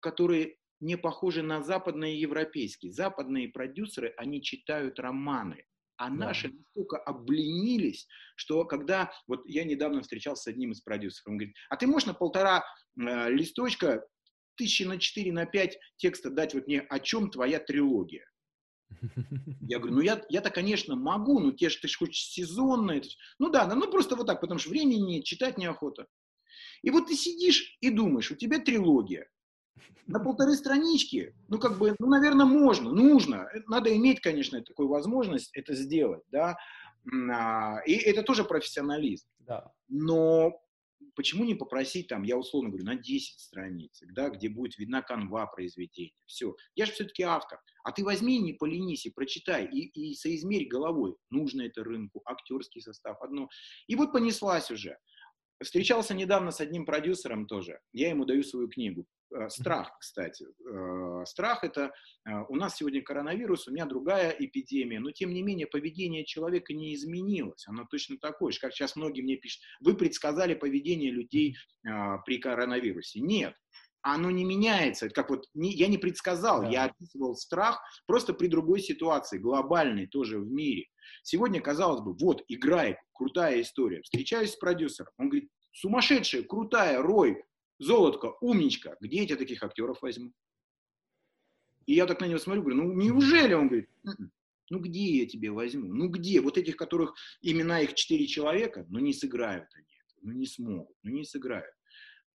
которые не похожи на западные европейские. Западные продюсеры, они читают романы, а наши да. настолько обленились, что когда, вот я недавно встречался с одним из продюсеров, он говорит, а ты можешь на полтора э, листочка, тысячи на четыре, на пять текста дать вот мне, о чем твоя трилогия? Я говорю, ну я, я-то, конечно, могу, но те же ты же хочешь сезонно. Ну да, ну просто вот так, потому что времени нет, читать неохота. И вот ты сидишь и думаешь, у тебя трилогия. На полторы странички, ну как бы, ну, наверное, можно, нужно. Надо иметь, конечно, такую возможность это сделать, да. А, и это тоже профессионализм. Да. Но почему не попросить там, я условно говорю, на 10 страниц, да, где будет видна канва произведения. Все. Я же все-таки автор. А ты возьми, не поленись и прочитай, и, и соизмерь головой, нужно это рынку, актерский состав, одно. И вот понеслась уже. Встречался недавно с одним продюсером тоже. Я ему даю свою книгу. Э, страх, кстати. Э, страх это э, у нас сегодня коронавирус, у меня другая эпидемия, но тем не менее поведение человека не изменилось. Оно точно такое же, как сейчас многие мне пишут. Вы предсказали поведение людей при коронавирусе. Нет оно не меняется. Как вот не, я не предсказал, да. я описывал страх просто при другой ситуации, глобальной тоже в мире. Сегодня, казалось бы, вот, играет, крутая история. Встречаюсь с продюсером, он говорит, сумасшедшая, крутая, Рой, золотко, умничка, где я тебе таких актеров возьму? И я так на него смотрю, говорю, ну неужели? Он говорит, «М-м, ну где я тебе возьму? Ну где? Вот этих, которых имена их четыре человека, ну не сыграют они ну не смогут, ну не сыграют.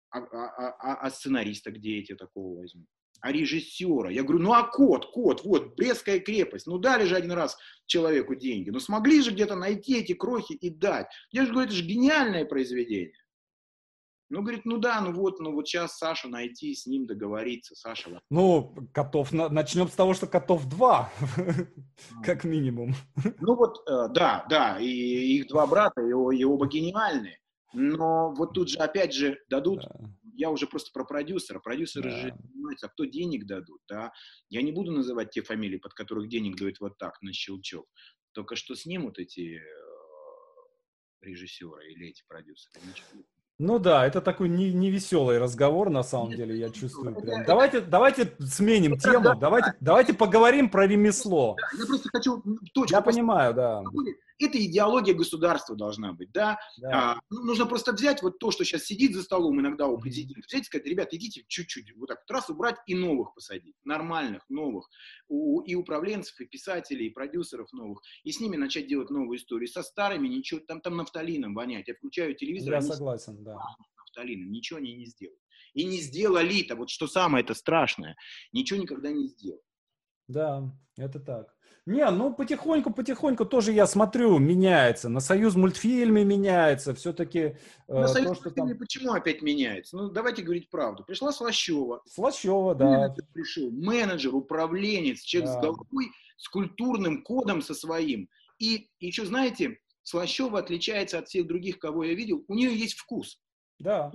А, а, а, а, а сценариста где эти такого возьму? а режиссера. Я говорю, ну а код, код, вот, Брестская крепость. Ну дали же один раз человеку деньги. Ну смогли же где-то найти эти крохи и дать. Я же говорю, это же гениальное произведение. Ну, говорит, ну да, ну вот, ну вот сейчас Сашу найти, с ним договориться, Саша. Ну, котов, начнем с того, что котов два, как минимум. Ну вот, э, да, да, и их два брата, и, и оба гениальные. Но вот тут же, опять же, дадут, да. я уже просто про продюсера, продюсеры да. же понимаете, а кто денег дадут, да? Я не буду называть те фамилии, под которых денег дают вот так, на щелчок. Только что снимут эти э, режиссеры или эти продюсеры. Ничего. Ну да, это такой не, не веселый разговор, на самом Нет, деле, я чувствую. Прям. Давайте, давайте сменим тему, да, давайте, да. давайте поговорим про ремесло. Я просто хочу точку. Я понимаю, да. Это идеология государства должна быть, да. да. А, ну, нужно просто взять вот то, что сейчас сидит за столом иногда у президента, взять и сказать, ребят, идите чуть-чуть, вот так вот раз убрать и новых посадить, нормальных, новых, у, и управленцев, и писателей, и продюсеров новых, и с ними начать делать новую историю. Со старыми ничего, там, там нафталином вонять. Я включаю телевизор. Я согласен, да. Нафталином, ничего они не сделают. И не сделали-то, вот что самое это страшное, ничего никогда не сделали. Да, это так. Не, ну потихоньку-потихоньку тоже я смотрю, меняется. На Союз мультфильме меняется, все-таки. Э, на Союз то, что там... почему опять меняется? Ну, давайте говорить правду. Пришла Слащева. Слащева, да. Менеджер пришел, менеджер, управленец, человек да. с головой, с культурным кодом со своим. И еще, знаете, Слащева отличается от всех других, кого я видел. У нее есть вкус. Да.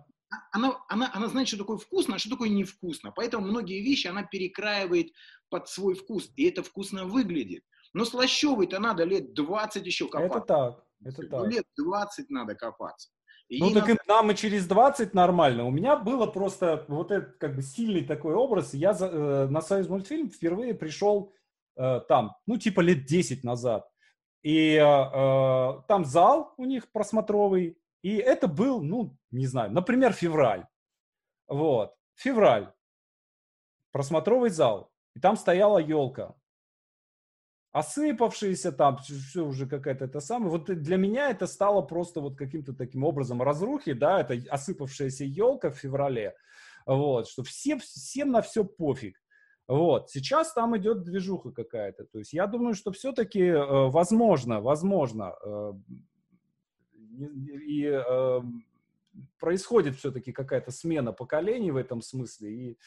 Она, она, она знает, что такое вкусно, а что такое невкусно. Поэтому многие вещи она перекраивает под свой вкус, и это вкусно выглядит. Но слащевый-то надо лет 20 еще копаться. Это так, это ну, так. Лет 20 надо копаться. И ну, так надо... нам и через 20 нормально. У меня было просто вот этот как бы сильный такой образ. Я за, э, на Союз мультфильм впервые пришел э, там, ну, типа лет 10 назад. И э, э, там зал у них просмотровый. И это был, ну, не знаю, например, февраль. Вот, февраль. Просмотровый зал. И там стояла елка. Осыпавшаяся там, все уже какая-то это самая. Вот для меня это стало просто вот каким-то таким образом разрухи, да, это осыпавшаяся елка в феврале. Вот, что все, всем на все пофиг. Вот, сейчас там идет движуха какая-то. То есть я думаю, что все-таки э, возможно, возможно, э, и э, происходит все-таки какая-то смена поколений в этом смысле. И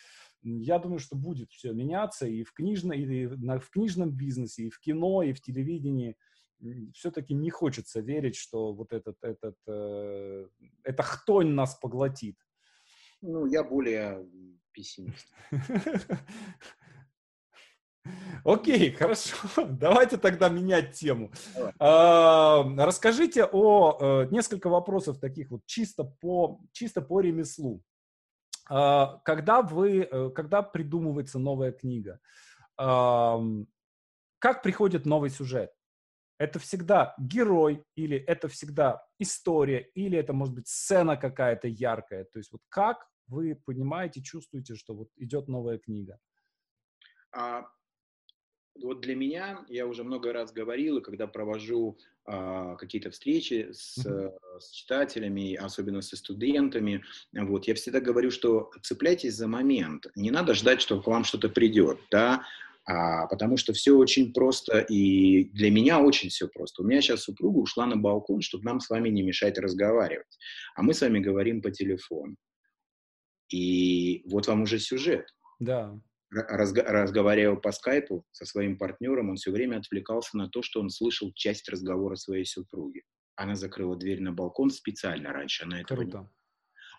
я думаю, что будет все меняться и в, книжно, и в книжном бизнесе, и в кино, и в телевидении. Все-таки не хочется верить, что вот этот, этот, э, эта хтонь нас поглотит. Ну, я более пессимист. Окей, хорошо. Давайте тогда менять тему. А, расскажите о э, несколько вопросов таких вот чисто по чисто по ремеслу. А, когда вы, э, когда придумывается новая книга, как приходит новый сюжет? Это всегда герой, или это всегда история, или это может быть сцена какая-то яркая. То есть вот как вы понимаете, чувствуете, что вот идет новая книга? Вот для меня, я уже много раз говорил, и когда провожу а, какие-то встречи с, mm-hmm. с читателями, особенно со студентами, вот, я всегда говорю, что цепляйтесь за момент, не надо ждать, что к вам что-то придет, да, а, потому что все очень просто, и для меня очень все просто. У меня сейчас супруга ушла на балкон, чтобы нам с вами не мешать разговаривать, а мы с вами говорим по телефону. И вот вам уже сюжет. Да разговаривая по скайпу со своим партнером, он все время отвлекался на то, что он слышал часть разговора своей супруги. Она закрыла дверь на балкон специально раньше, она этого Круто.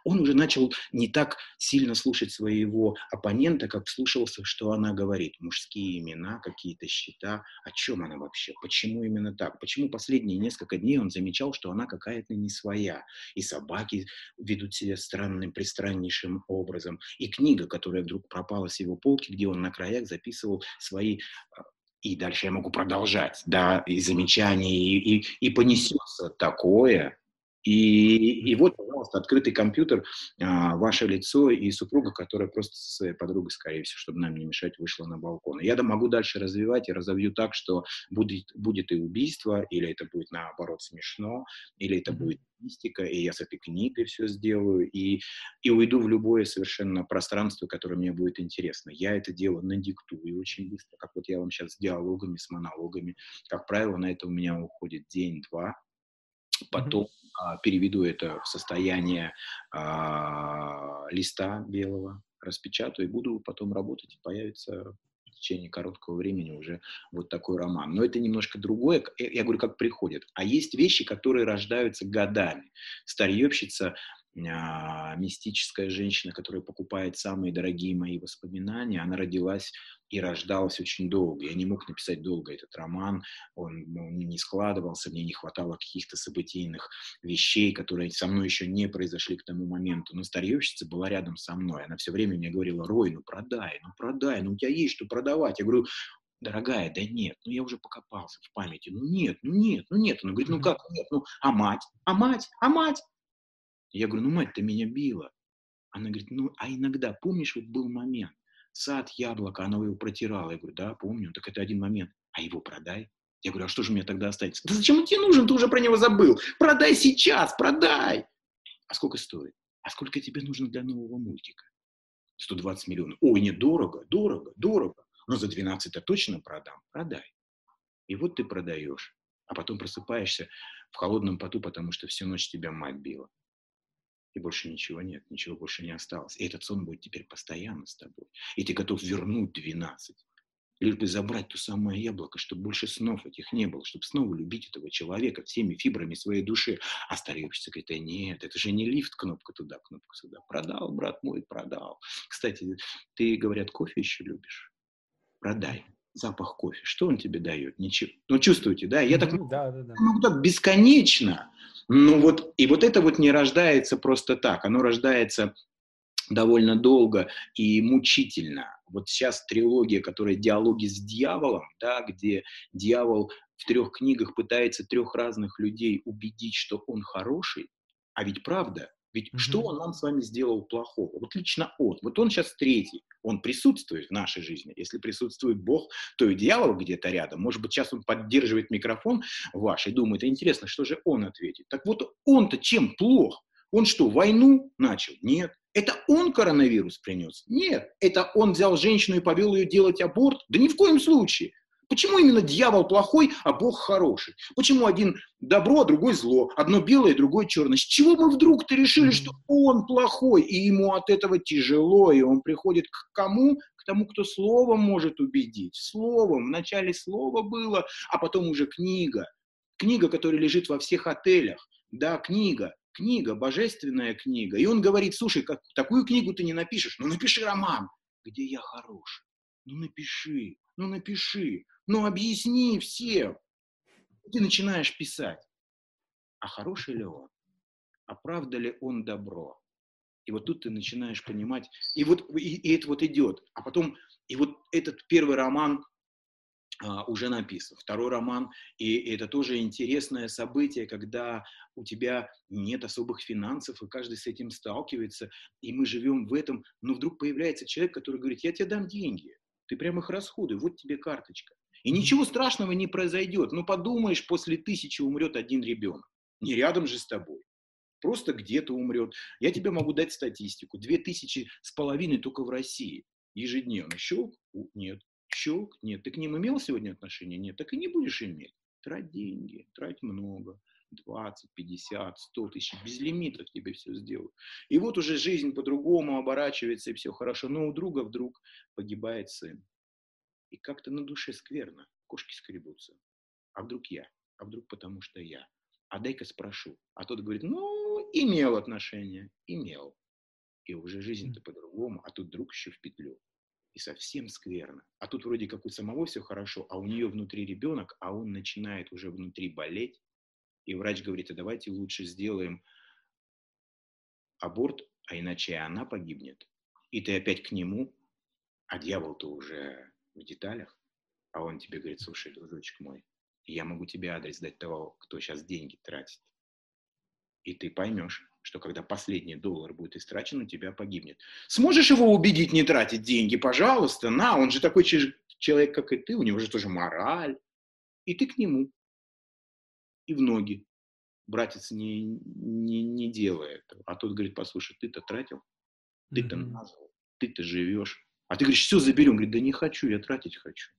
Он уже начал не так сильно слушать своего оппонента, как слушался, что она говорит. Мужские имена, какие-то счета. О чем она вообще? Почему именно так? Почему последние несколько дней он замечал, что она какая-то не своя? И собаки ведут себя странным, пристраннейшим образом. И книга, которая вдруг пропала с его полки, где он на краях записывал свои а, и дальше я могу продолжать, да, и замечания, и, и, и понесется такое, И, и вот, пожалуйста, открытый компьютер, а, ваше лицо и супруга, которая просто со своей подругой, скорее всего, чтобы нам не мешать, вышла на балкон. И я да, могу дальше развивать и разовью так, что будет, будет и убийство, или это будет наоборот смешно, или это будет мистика, и я с этой книгой все сделаю, и, и уйду в любое совершенно пространство, которое мне будет интересно. Я это дело надиктую очень быстро, как вот я вам сейчас с диалогами, с монологами. Как правило, на это у меня уходит день-два, потом mm-hmm переведу это в состояние а, листа белого, распечатаю и буду потом работать, и появится в течение короткого времени уже вот такой роман. Но это немножко другое, я говорю, как приходит. А есть вещи, которые рождаются годами. Старьевщица а, мистическая женщина, которая покупает самые дорогие мои воспоминания, она родилась и рождалась очень долго. Я не мог написать долго этот роман, он, он не складывался, мне не хватало каких-то событийных вещей, которые со мной еще не произошли к тому моменту. Но старьевщица была рядом со мной, она все время мне говорила, Рой, ну продай, ну продай, ну у тебя есть что продавать. Я говорю, дорогая, да нет, ну я уже покопался в памяти, ну нет, ну нет, ну нет. Она говорит, ну как нет, ну а мать, а мать, а мать? Я говорю, ну, мать, ты меня била. Она говорит, ну, а иногда, помнишь, вот был момент, сад, яблоко, она его протирала. Я говорю, да, помню, так это один момент. А его продай. Я говорю, а что же мне тогда останется? Да зачем он тебе нужен, ты уже про него забыл. Продай сейчас, продай. А сколько стоит? А сколько тебе нужно для нового мультика? 120 миллионов. Ой, не дорого, дорого, дорого. Но за 12 я точно продам. Продай. И вот ты продаешь. А потом просыпаешься в холодном поту, потому что всю ночь тебя мать била и больше ничего нет, ничего больше не осталось. И этот сон будет теперь постоянно с тобой. И ты готов вернуть 12, лишь бы забрать то самое яблоко, чтобы больше снов этих не было, чтобы снова любить этого человека всеми фибрами своей души. А стареющийся говорит, а нет, это же не лифт, кнопка туда, кнопка сюда. Продал, брат мой, продал. Кстати, ты, говорят, кофе еще любишь? Продай запах кофе. Что он тебе дает? Ничего. Ну, чувствуете, да? Я так, да, да, да. могу так бесконечно. Ну, вот, и вот это вот не рождается просто так. Оно рождается довольно долго и мучительно. Вот сейчас трилогия, которая «Диалоги с дьяволом», да, где дьявол в трех книгах пытается трех разных людей убедить, что он хороший, а ведь правда, ведь mm-hmm. что он нам с вами сделал плохого? Вот лично он. Вот он сейчас третий. Он присутствует в нашей жизни. Если присутствует Бог, то и дьявол где-то рядом. Может быть, сейчас он поддерживает микрофон ваш и думает, интересно, что же он ответит. Так вот, он-то чем плох? Он что, войну начал? Нет. Это он коронавирус принес? Нет. Это он взял женщину и повел ее делать аборт? Да ни в коем случае. Почему именно дьявол плохой, а Бог хороший? Почему один добро, а другой зло? Одно белое, другое черное. С чего мы вдруг-то решили, что он плохой, и ему от этого тяжело, и он приходит к кому? К тому, кто словом может убедить. Словом. Вначале слово было, а потом уже книга. Книга, которая лежит во всех отелях. Да, книга. Книга, божественная книга. И он говорит, слушай, как, такую книгу ты не напишешь. Ну, напиши роман, где я хороший. Ну, напиши, ну, напиши. Ну, объясни всем. Ты начинаешь писать. А хороший ли он? А правда ли он добро? И вот тут ты начинаешь понимать, и вот и, и это вот идет. А потом, и вот этот первый роман а, уже написан, второй роман, и это тоже интересное событие, когда у тебя нет особых финансов, и каждый с этим сталкивается, и мы живем в этом, но вдруг появляется человек, который говорит, я тебе дам деньги, ты прям их расходуй, вот тебе карточка. И ничего страшного не произойдет. Ну, подумаешь, после тысячи умрет один ребенок. Не рядом же с тобой. Просто где-то умрет. Я тебе могу дать статистику. Две тысячи с половиной только в России ежедневно. Щелк? Нет. Щелк? Нет. Ты к ним имел сегодня отношение? Нет. Так и не будешь иметь. Трать деньги, трать много. 20, 50, 100 тысяч, без лимитов тебе все сделают. И вот уже жизнь по-другому оборачивается, и все хорошо. Но у друга вдруг погибает сын. И как-то на душе скверно, кошки скребутся. А вдруг я? А вдруг потому что я? А дай-ка спрошу. А тот говорит, ну, имел отношение, имел. И уже жизнь-то по-другому, а тут вдруг еще в петлю. И совсем скверно. А тут вроде как у самого все хорошо, а у нее внутри ребенок, а он начинает уже внутри болеть. И врач говорит, а давайте лучше сделаем аборт, а иначе она погибнет. И ты опять к нему, а дьявол-то уже в деталях, а он тебе говорит, слушай, дружочек мой, я могу тебе адрес дать того, кто сейчас деньги тратит. И ты поймешь, что когда последний доллар будет истрачен, у тебя погибнет. Сможешь его убедить не тратить деньги? Пожалуйста, на, он же такой человек, как и ты, у него же тоже мораль. И ты к нему. И в ноги. Братец не, не, не делает. А тот говорит, послушай, ты-то тратил, ты-то намазал, ты-то живешь. А ты говоришь, все заберем. Говорит, да не хочу, я тратить хочу.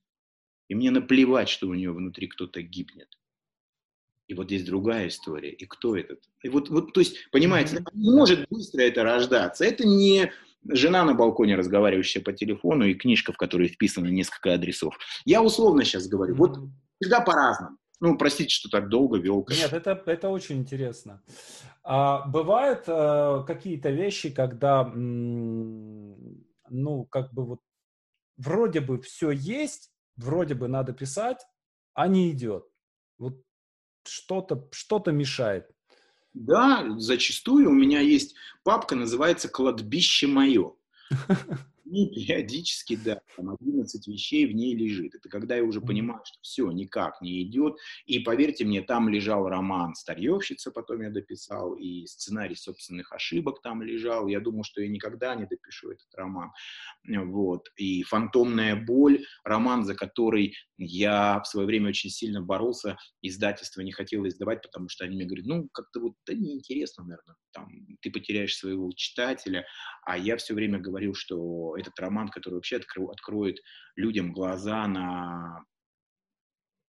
И мне наплевать, что у него внутри кто-то гибнет. И вот здесь другая история. И кто этот? И вот, вот то есть, понимаете, не может быстро это рождаться. Это не жена на балконе, разговаривающая по телефону, и книжка, в которой вписано несколько адресов. Я условно сейчас говорю. Вот всегда по-разному. Ну, простите, что так долго вел. Нет, это, это очень интересно. А, бывают а, какие-то вещи, когда, ну, как бы вот вроде бы все есть, вроде бы надо писать, а не идет. Вот что-то что мешает. Да, зачастую у меня есть папка, называется «Кладбище мое». И периодически, да, там 11 вещей в ней лежит. Это когда я уже понимаю, что все никак не идет. И поверьте мне, там лежал роман «Старьевщица», потом я дописал, и сценарий собственных ошибок там лежал. Я думал, что я никогда не допишу этот роман. Вот. И «Фантомная боль», роман, за который я в свое время очень сильно боролся, издательство не хотело издавать, потому что они мне говорят, ну, как-то вот, да неинтересно, наверное, там, ты потеряешь своего читателя, а я все время говорил, что этот роман, который вообще откро- откроет людям глаза на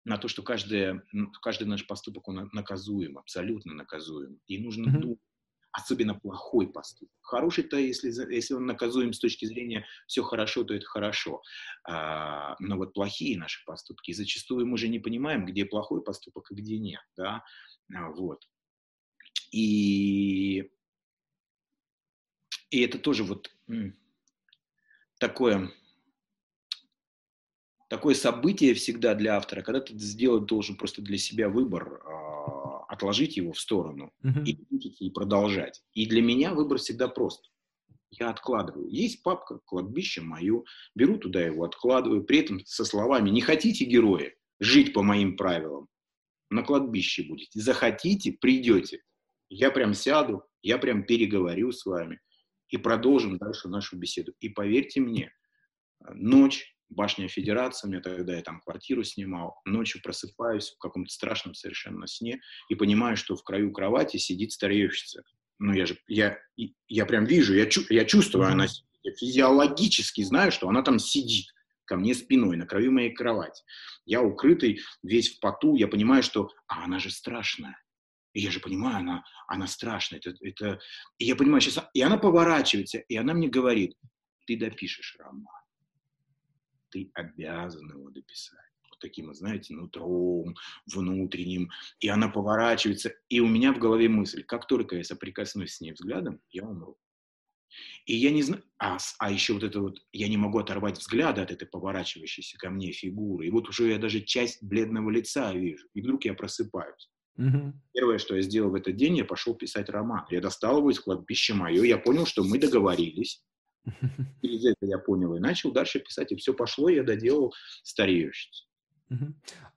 на то, что каждый, каждый наш поступок, он наказуем, абсолютно наказуем. И нужно mm-hmm. думать, особенно плохой поступок. Хороший-то, если, если он наказуем с точки зрения все хорошо, то это хорошо. А, но вот плохие наши поступки, и зачастую мы же не понимаем, где плохой поступок и где нет. Да? А, вот. И, и это тоже вот такое, такое событие всегда для автора, когда ты сделать должен просто для себя выбор, а, отложить его в сторону uh-huh. и, и продолжать. И для меня выбор всегда прост. Я откладываю. Есть папка, кладбище мое, беру туда его, откладываю, при этом со словами «Не хотите, герои, жить по моим правилам? На кладбище будете. Захотите, придете. Я прям сяду, я прям переговорю с вами и продолжим дальше нашу беседу. И поверьте мне, ночь, башня Федерации, мне тогда я там квартиру снимал, ночью просыпаюсь в каком-то страшном совершенно сне и понимаю, что в краю кровати сидит стареющая. Ну, я же, я, я прям вижу, я, я чувствую, она я физиологически знаю, что она там сидит ко мне спиной на краю моей кровати. Я укрытый, весь в поту, я понимаю, что а она же страшная. И я же понимаю, она, она страшная. Это, это... И я понимаю, сейчас... И она поворачивается, и она мне говорит, ты допишешь роман. Ты обязан его дописать. Вот таким, знаете, нутром, внутренним. И она поворачивается, и у меня в голове мысль, как только я соприкоснусь с ней взглядом, я умру. И я не знаю, а, а еще вот это вот, я не могу оторвать взгляда от этой поворачивающейся ко мне фигуры. И вот уже я даже часть бледного лица вижу. И вдруг я просыпаюсь. Угу. Первое, что я сделал в этот день, я пошел писать роман. Я достал его из кладбища мое, я понял, что мы договорились. Через это я понял и начал дальше писать, и все пошло, я доделал стареющийся.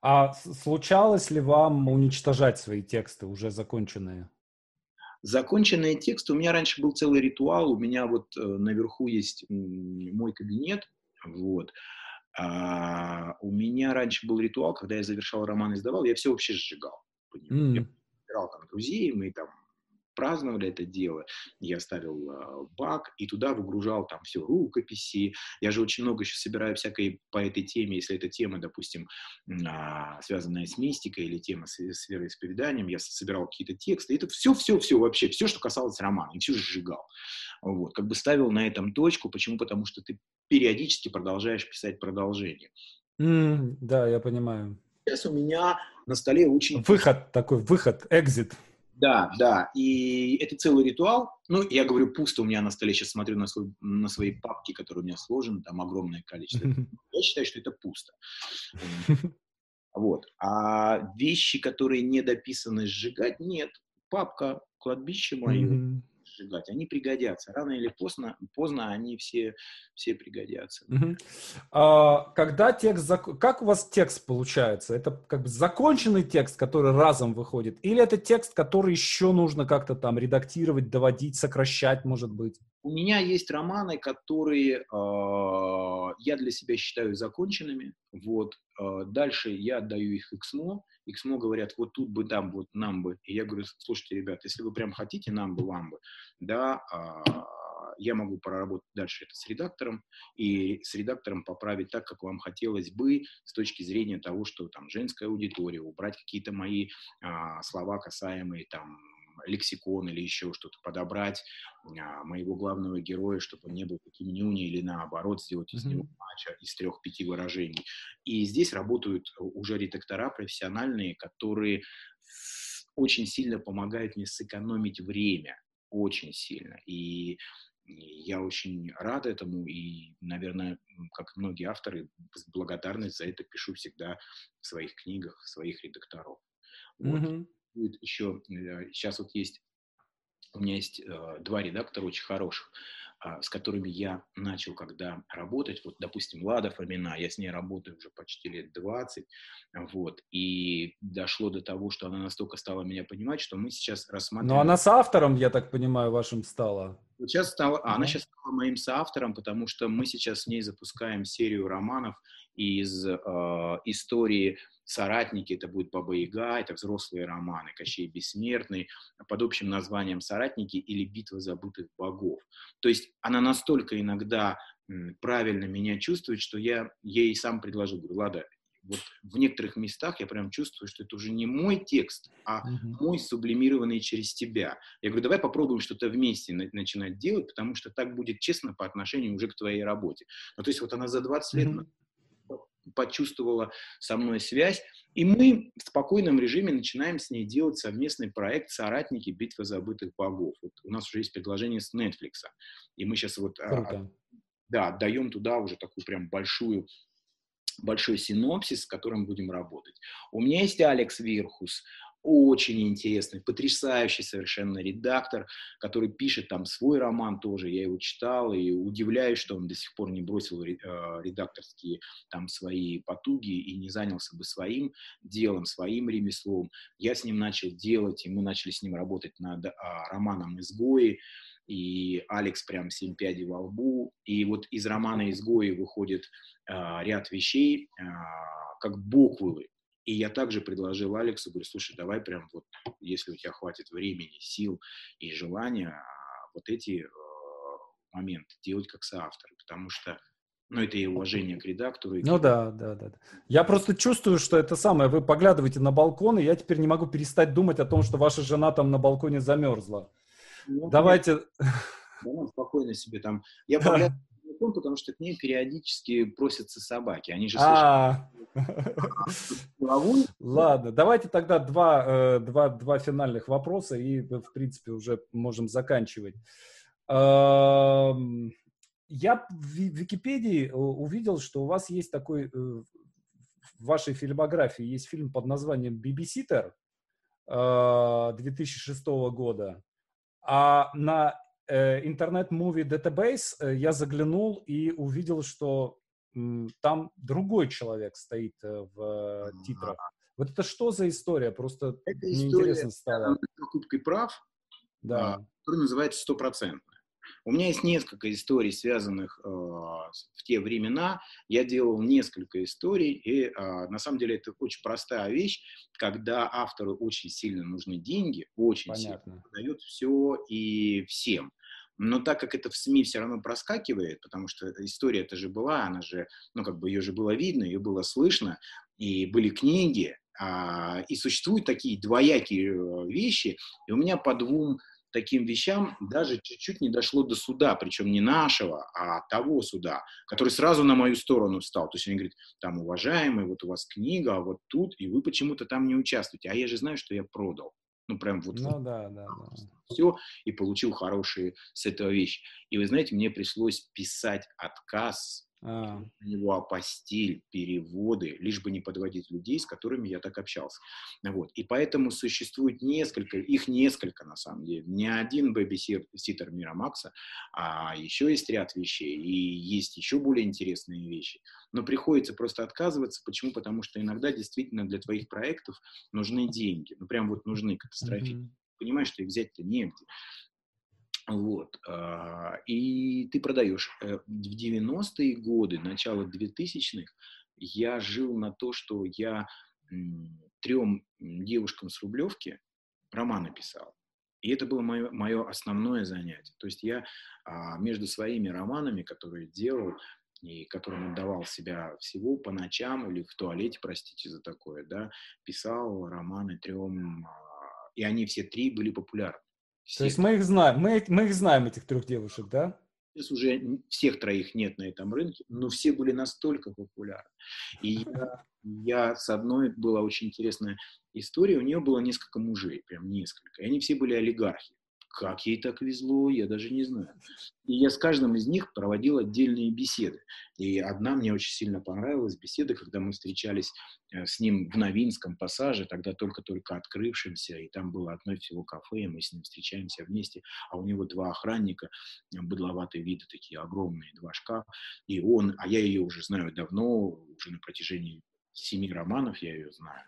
А случалось ли вам уничтожать свои тексты, уже законченные? Законченные тексты, у меня раньше был целый ритуал, у меня вот э, наверху есть мой кабинет, вот, а у меня раньше был ритуал, когда я завершал роман и сдавал, я все вообще сжигал по нему. Mm. Я собирал там друзей, мы там праздновали это дело, я ставил э, бак и туда выгружал там все рукописи. Я же очень много еще собираю всякой по этой теме, если эта тема, допустим, э, связанная с мистикой или тема с, с вероисповеданием, я собирал какие-то тексты. Это все-все-все вообще, все, что касалось романа, и все сжигал. Вот, как бы ставил на этом точку. Почему? Потому что ты периодически продолжаешь писать продолжение. Mm, да, я понимаю. Сейчас у меня на столе очень... Выход такой, выход, экзит. Да, да, и это целый ритуал. Ну, я говорю, пусто у меня на столе, сейчас смотрю на, свой, на свои папки, которые у меня сложены, там огромное количество. Я считаю, что это пусто. Вот. А вещи, которые не дописаны, сжигать, нет. Папка, кладбище мое, сжигать, они пригодятся. Рано или поздно, поздно они все, все пригодятся. Угу. А, когда текст, зак... как у вас текст получается? Это как бы законченный текст, который разом выходит? Или это текст, который еще нужно как-то там редактировать, доводить, сокращать, может быть? У меня есть романы, которые э, я для себя считаю законченными. Вот. Э, дальше я отдаю их XMO. XMO говорят, вот тут бы, там, вот нам бы. И я говорю, слушайте, ребят, если вы прям хотите нам бы, вам бы, да, э, я могу проработать дальше это с редактором и с редактором поправить так, как вам хотелось бы с точки зрения того, что там женская аудитория, убрать какие-то мои а, слова, касаемые там лексикон или еще что-то, подобрать а, моего главного героя, чтобы он не был таким нюни, или наоборот, сделать из mm-hmm. него матча из трех-пяти выражений. И здесь работают уже редактора профессиональные, которые очень сильно помогают мне сэкономить время, очень сильно. И я очень рад этому, и, наверное, как многие авторы, благодарность за это пишу всегда в своих книгах, в своих редакторов. Вот. Mm-hmm будет еще, сейчас э, вот есть, у меня есть э, два редактора очень хороших, а, с которыми я начал когда работать, вот, допустим, Лада Фомина, я с ней работаю уже почти лет 20, вот, и дошло до того, что она настолько стала меня понимать, что мы сейчас рассматриваем... Но она с автором, я так понимаю, вашим стала. Сейчас стала, а, она сейчас стала моим соавтором, потому что мы сейчас с ней запускаем серию романов из э, истории «Соратники», это будет «Баба Яга», это взрослые романы, «Кощей Бессмертный», под общим названием «Соратники» или «Битва забытых богов». То есть она настолько иногда правильно меня чувствует, что я ей сам предложил, говорю, Лада, вот в некоторых местах я прям чувствую, что это уже не мой текст, а uh-huh. мой сублимированный через тебя. Я говорю, давай попробуем что-то вместе начинать делать, потому что так будет честно по отношению уже к твоей работе. Ну, то есть вот она за 20 uh-huh. лет почувствовала со мной связь, и мы в спокойном режиме начинаем с ней делать совместный проект «Соратники. Битва забытых богов». Вот у нас уже есть предложение с Netflix, и мы сейчас вот а, да, отдаем туда уже такую прям большую большой синопсис, с которым будем работать. У меня есть Алекс Вирхус, очень интересный, потрясающий совершенно редактор, который пишет там свой роман тоже, я его читал и удивляюсь, что он до сих пор не бросил э, редакторские там свои потуги и не занялся бы своим делом, своим ремеслом. Я с ним начал делать, и мы начали с ним работать над а, романом «Изгои», и Алекс прям семь пядей во лбу, и вот из романа «Изгои» выходит а, ряд вещей, как буквы, и я также предложил Алексу, говорю, слушай, давай прям вот, если у тебя хватит времени, сил и желания, вот эти э, моменты делать как соавтор, потому что ну, это и уважение к редактору. И ну да, да, да. Я просто чувствую, что это самое, вы поглядываете на балкон, и я теперь не могу перестать думать о том, что ваша жена там на балконе замерзла. Ну, Давайте... Да, спокойно себе там. Я поглядываю телефон, потому что к ней периодически просятся собаки. Они же а. слышат Ладно, давайте тогда два, э, два, два финальных вопроса и, в принципе, уже можем заканчивать. Эм, я в Википедии увидел, что у вас есть такой, э, в вашей фильмографии есть фильм под названием «Бибиситер» 2006 э, года, а на Э, интернет-муви Database э, я заглянул и увидел, что там другой человек стоит э, в титрах. Вот это что за история? Просто это мне история интересно стало. покупкой прав, да. А, которая называется «Стопроцентная». У меня есть несколько историй, связанных э, в те времена. Я делал несколько историй, и э, на самом деле это очень простая вещь, когда автору очень сильно нужны деньги, очень Понятно. сильно, дает все и всем. Но так как это в СМИ все равно проскакивает, потому что история это же была, она же, ну как бы ее же было видно, ее было слышно, и были книги, а, и существуют такие двоякие э, вещи, и у меня по двум таким вещам даже чуть-чуть не дошло до суда, причем не нашего, а того суда, который сразу на мою сторону встал. То есть они говорят, там, уважаемый, вот у вас книга, а вот тут, и вы почему-то там не участвуете. А я же знаю, что я продал. Ну, прям вот. Ну, вот, да, да, да. Все, и получил хорошие с этого вещи. И вы знаете, мне пришлось писать отказ А. У него апостиль, переводы, лишь бы не подводить людей, с которыми я так общался. Вот. И поэтому существует несколько, их несколько на самом деле. Не один бэби-ситер Мира Макса, а еще есть ряд вещей. И есть еще более интересные вещи. Но приходится просто отказываться. Почему? Потому что иногда действительно для твоих проектов нужны деньги. Ну, прям вот нужны катастрофически. Mm-hmm. Понимаешь, что их взять-то негде. Вот. А, и ты продаешь. Э, в 90-е годы, начало 2000-х, я жил на то, что я трем девушкам с Рублевки романы писал. И это было мое, мое основное занятие. То есть я а, между своими романами, которые делал, и которым отдавал себя всего по ночам или в туалете, простите за такое, да, писал романы трем, а, и они все три были популярны. То есть мы их знаем, мы, мы их знаем, этих трех девушек, да? Сейчас уже всех троих нет на этом рынке, но все были настолько популярны. И я, я с одной была очень интересная история, у нее было несколько мужей, прям несколько, и они все были олигархи. Как ей так везло, я даже не знаю. И я с каждым из них проводил отдельные беседы. И одна мне очень сильно понравилась беседа, когда мы встречались э, с ним в Новинском пассаже, тогда только-только открывшемся, и там было одно всего кафе, и мы с ним встречаемся вместе, а у него два охранника, э, быдловатые виды такие огромные, два шкафа, и он, а я ее уже знаю давно, уже на протяжении семи романов я ее знаю,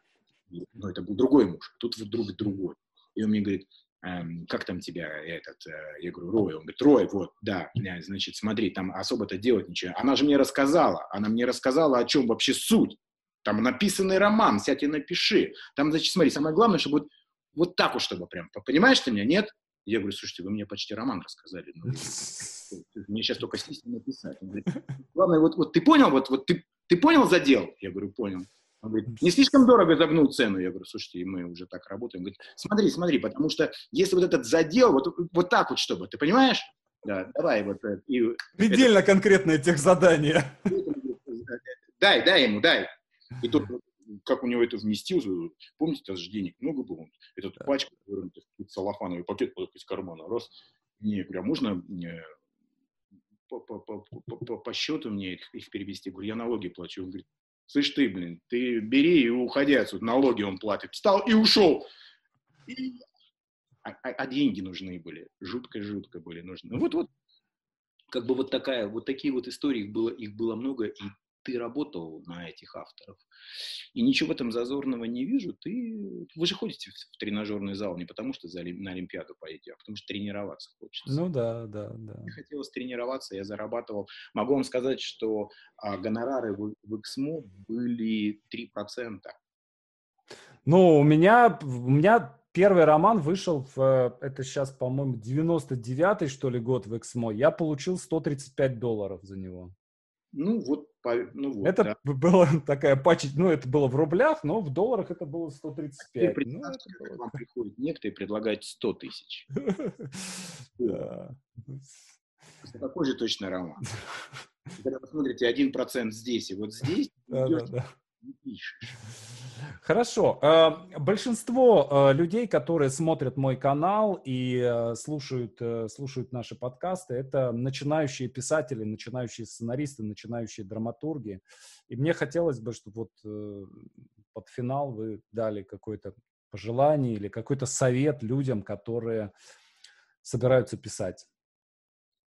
но это был другой муж, тут вдруг другой. И он мне говорит, как там тебя этот, э, я говорю, Рой, он говорит, Рой, вот, да, э, значит, смотри, там особо-то делать ничего. Она же мне рассказала, она мне рассказала, о чем вообще суть. Там написанный роман, сядь и напиши. Там, значит, смотри, самое главное, чтобы вот, вот так вот, чтобы прям, понимаешь ты меня, нет? Я говорю, слушайте, вы мне почти роман рассказали. Ну, мне сейчас только стесняно написать. Он говорит, главное, вот, вот ты понял, вот, вот ты, ты понял задел? Я говорю, понял. Он говорит, не слишком дорого загнул цену. Я говорю, слушайте, мы уже так работаем. Он говорит, смотри, смотри, потому что если вот этот задел, вот, вот так вот чтобы, ты понимаешь? Да, давай вот. Э, и, Предельно это, конкретное тех задания. Дай, дай ему, дай. И тут, как у него это вместил, помните, это же денег много было, этот да. пачка, целлофановый пакет из кармана, раз. Не, говорю, а можно по, по, по, по, по счету мне их, их перевести? Говорю, я налоги плачу. Он говорит, Слышь ты, блин, ты бери и уходи отсюда, налоги он платит. Встал и ушел. И... А, а, а деньги нужны были, жутко-жутко были нужны. Ну вот, вот, как бы вот такая, вот такие вот истории, их было, их было много, и ты работал на этих авторов. И ничего в этом зазорного не вижу. Ты, вы же ходите в тренажерный зал не потому, что за, на Олимпиаду поедете, а потому что тренироваться хочется. Ну да, да, да. Мне хотелось тренироваться, я зарабатывал. Могу вам сказать, что а, гонорары в, в XMO были 3%. Ну, у меня, у меня первый роман вышел в, это сейчас, по-моему, 99-й, что ли, год в Эксмо. Я получил 135 долларов за него. Ну, вот, ну, вот Это да. была такая пачка, ну, это было в рублях, но в долларах это было 135. А ну, это было... Вам приходит некто и предлагает 100 тысяч. Такой же точно роман. Когда вы смотрите 1% здесь и вот здесь, не. Хорошо. Э, большинство э, людей, которые смотрят мой канал и э, слушают, слушают наши подкасты, это начинающие писатели, начинающие сценаристы, начинающие драматурги. И мне хотелось бы, чтобы вот под финал вы дали какое-то пожелание или какой-то совет людям, которые собираются писать.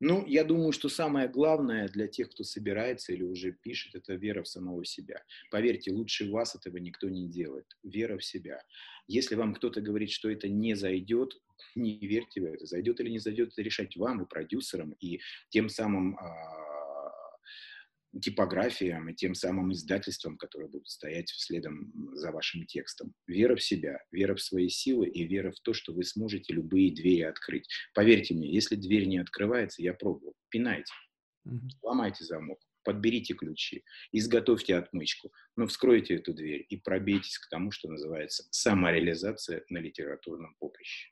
Ну, я думаю, что самое главное для тех, кто собирается или уже пишет, это вера в самого себя. Поверьте, лучше вас этого никто не делает. Вера в себя. Если вам кто-то говорит, что это не зайдет, не верьте в это. Зайдет или не зайдет, это решать вам и продюсерам, и тем самым а, типографиям и тем самым издательствам, которые будут стоять следом за вашим текстом. Вера в себя, вера в свои силы и вера в то, что вы сможете любые двери открыть. Поверьте мне, если дверь не открывается, я пробовал, пинайте, mm-hmm. ломайте замок, подберите ключи, изготовьте отмычку, но вскройте эту дверь и пробейтесь к тому, что называется самореализация на литературном поприще.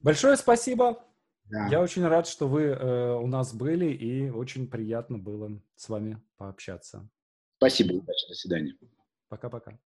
Большое спасибо. Да. Я очень рад, что вы э, у нас были, и очень приятно было с вами пообщаться. Спасибо, удачи, до свидания. Пока-пока.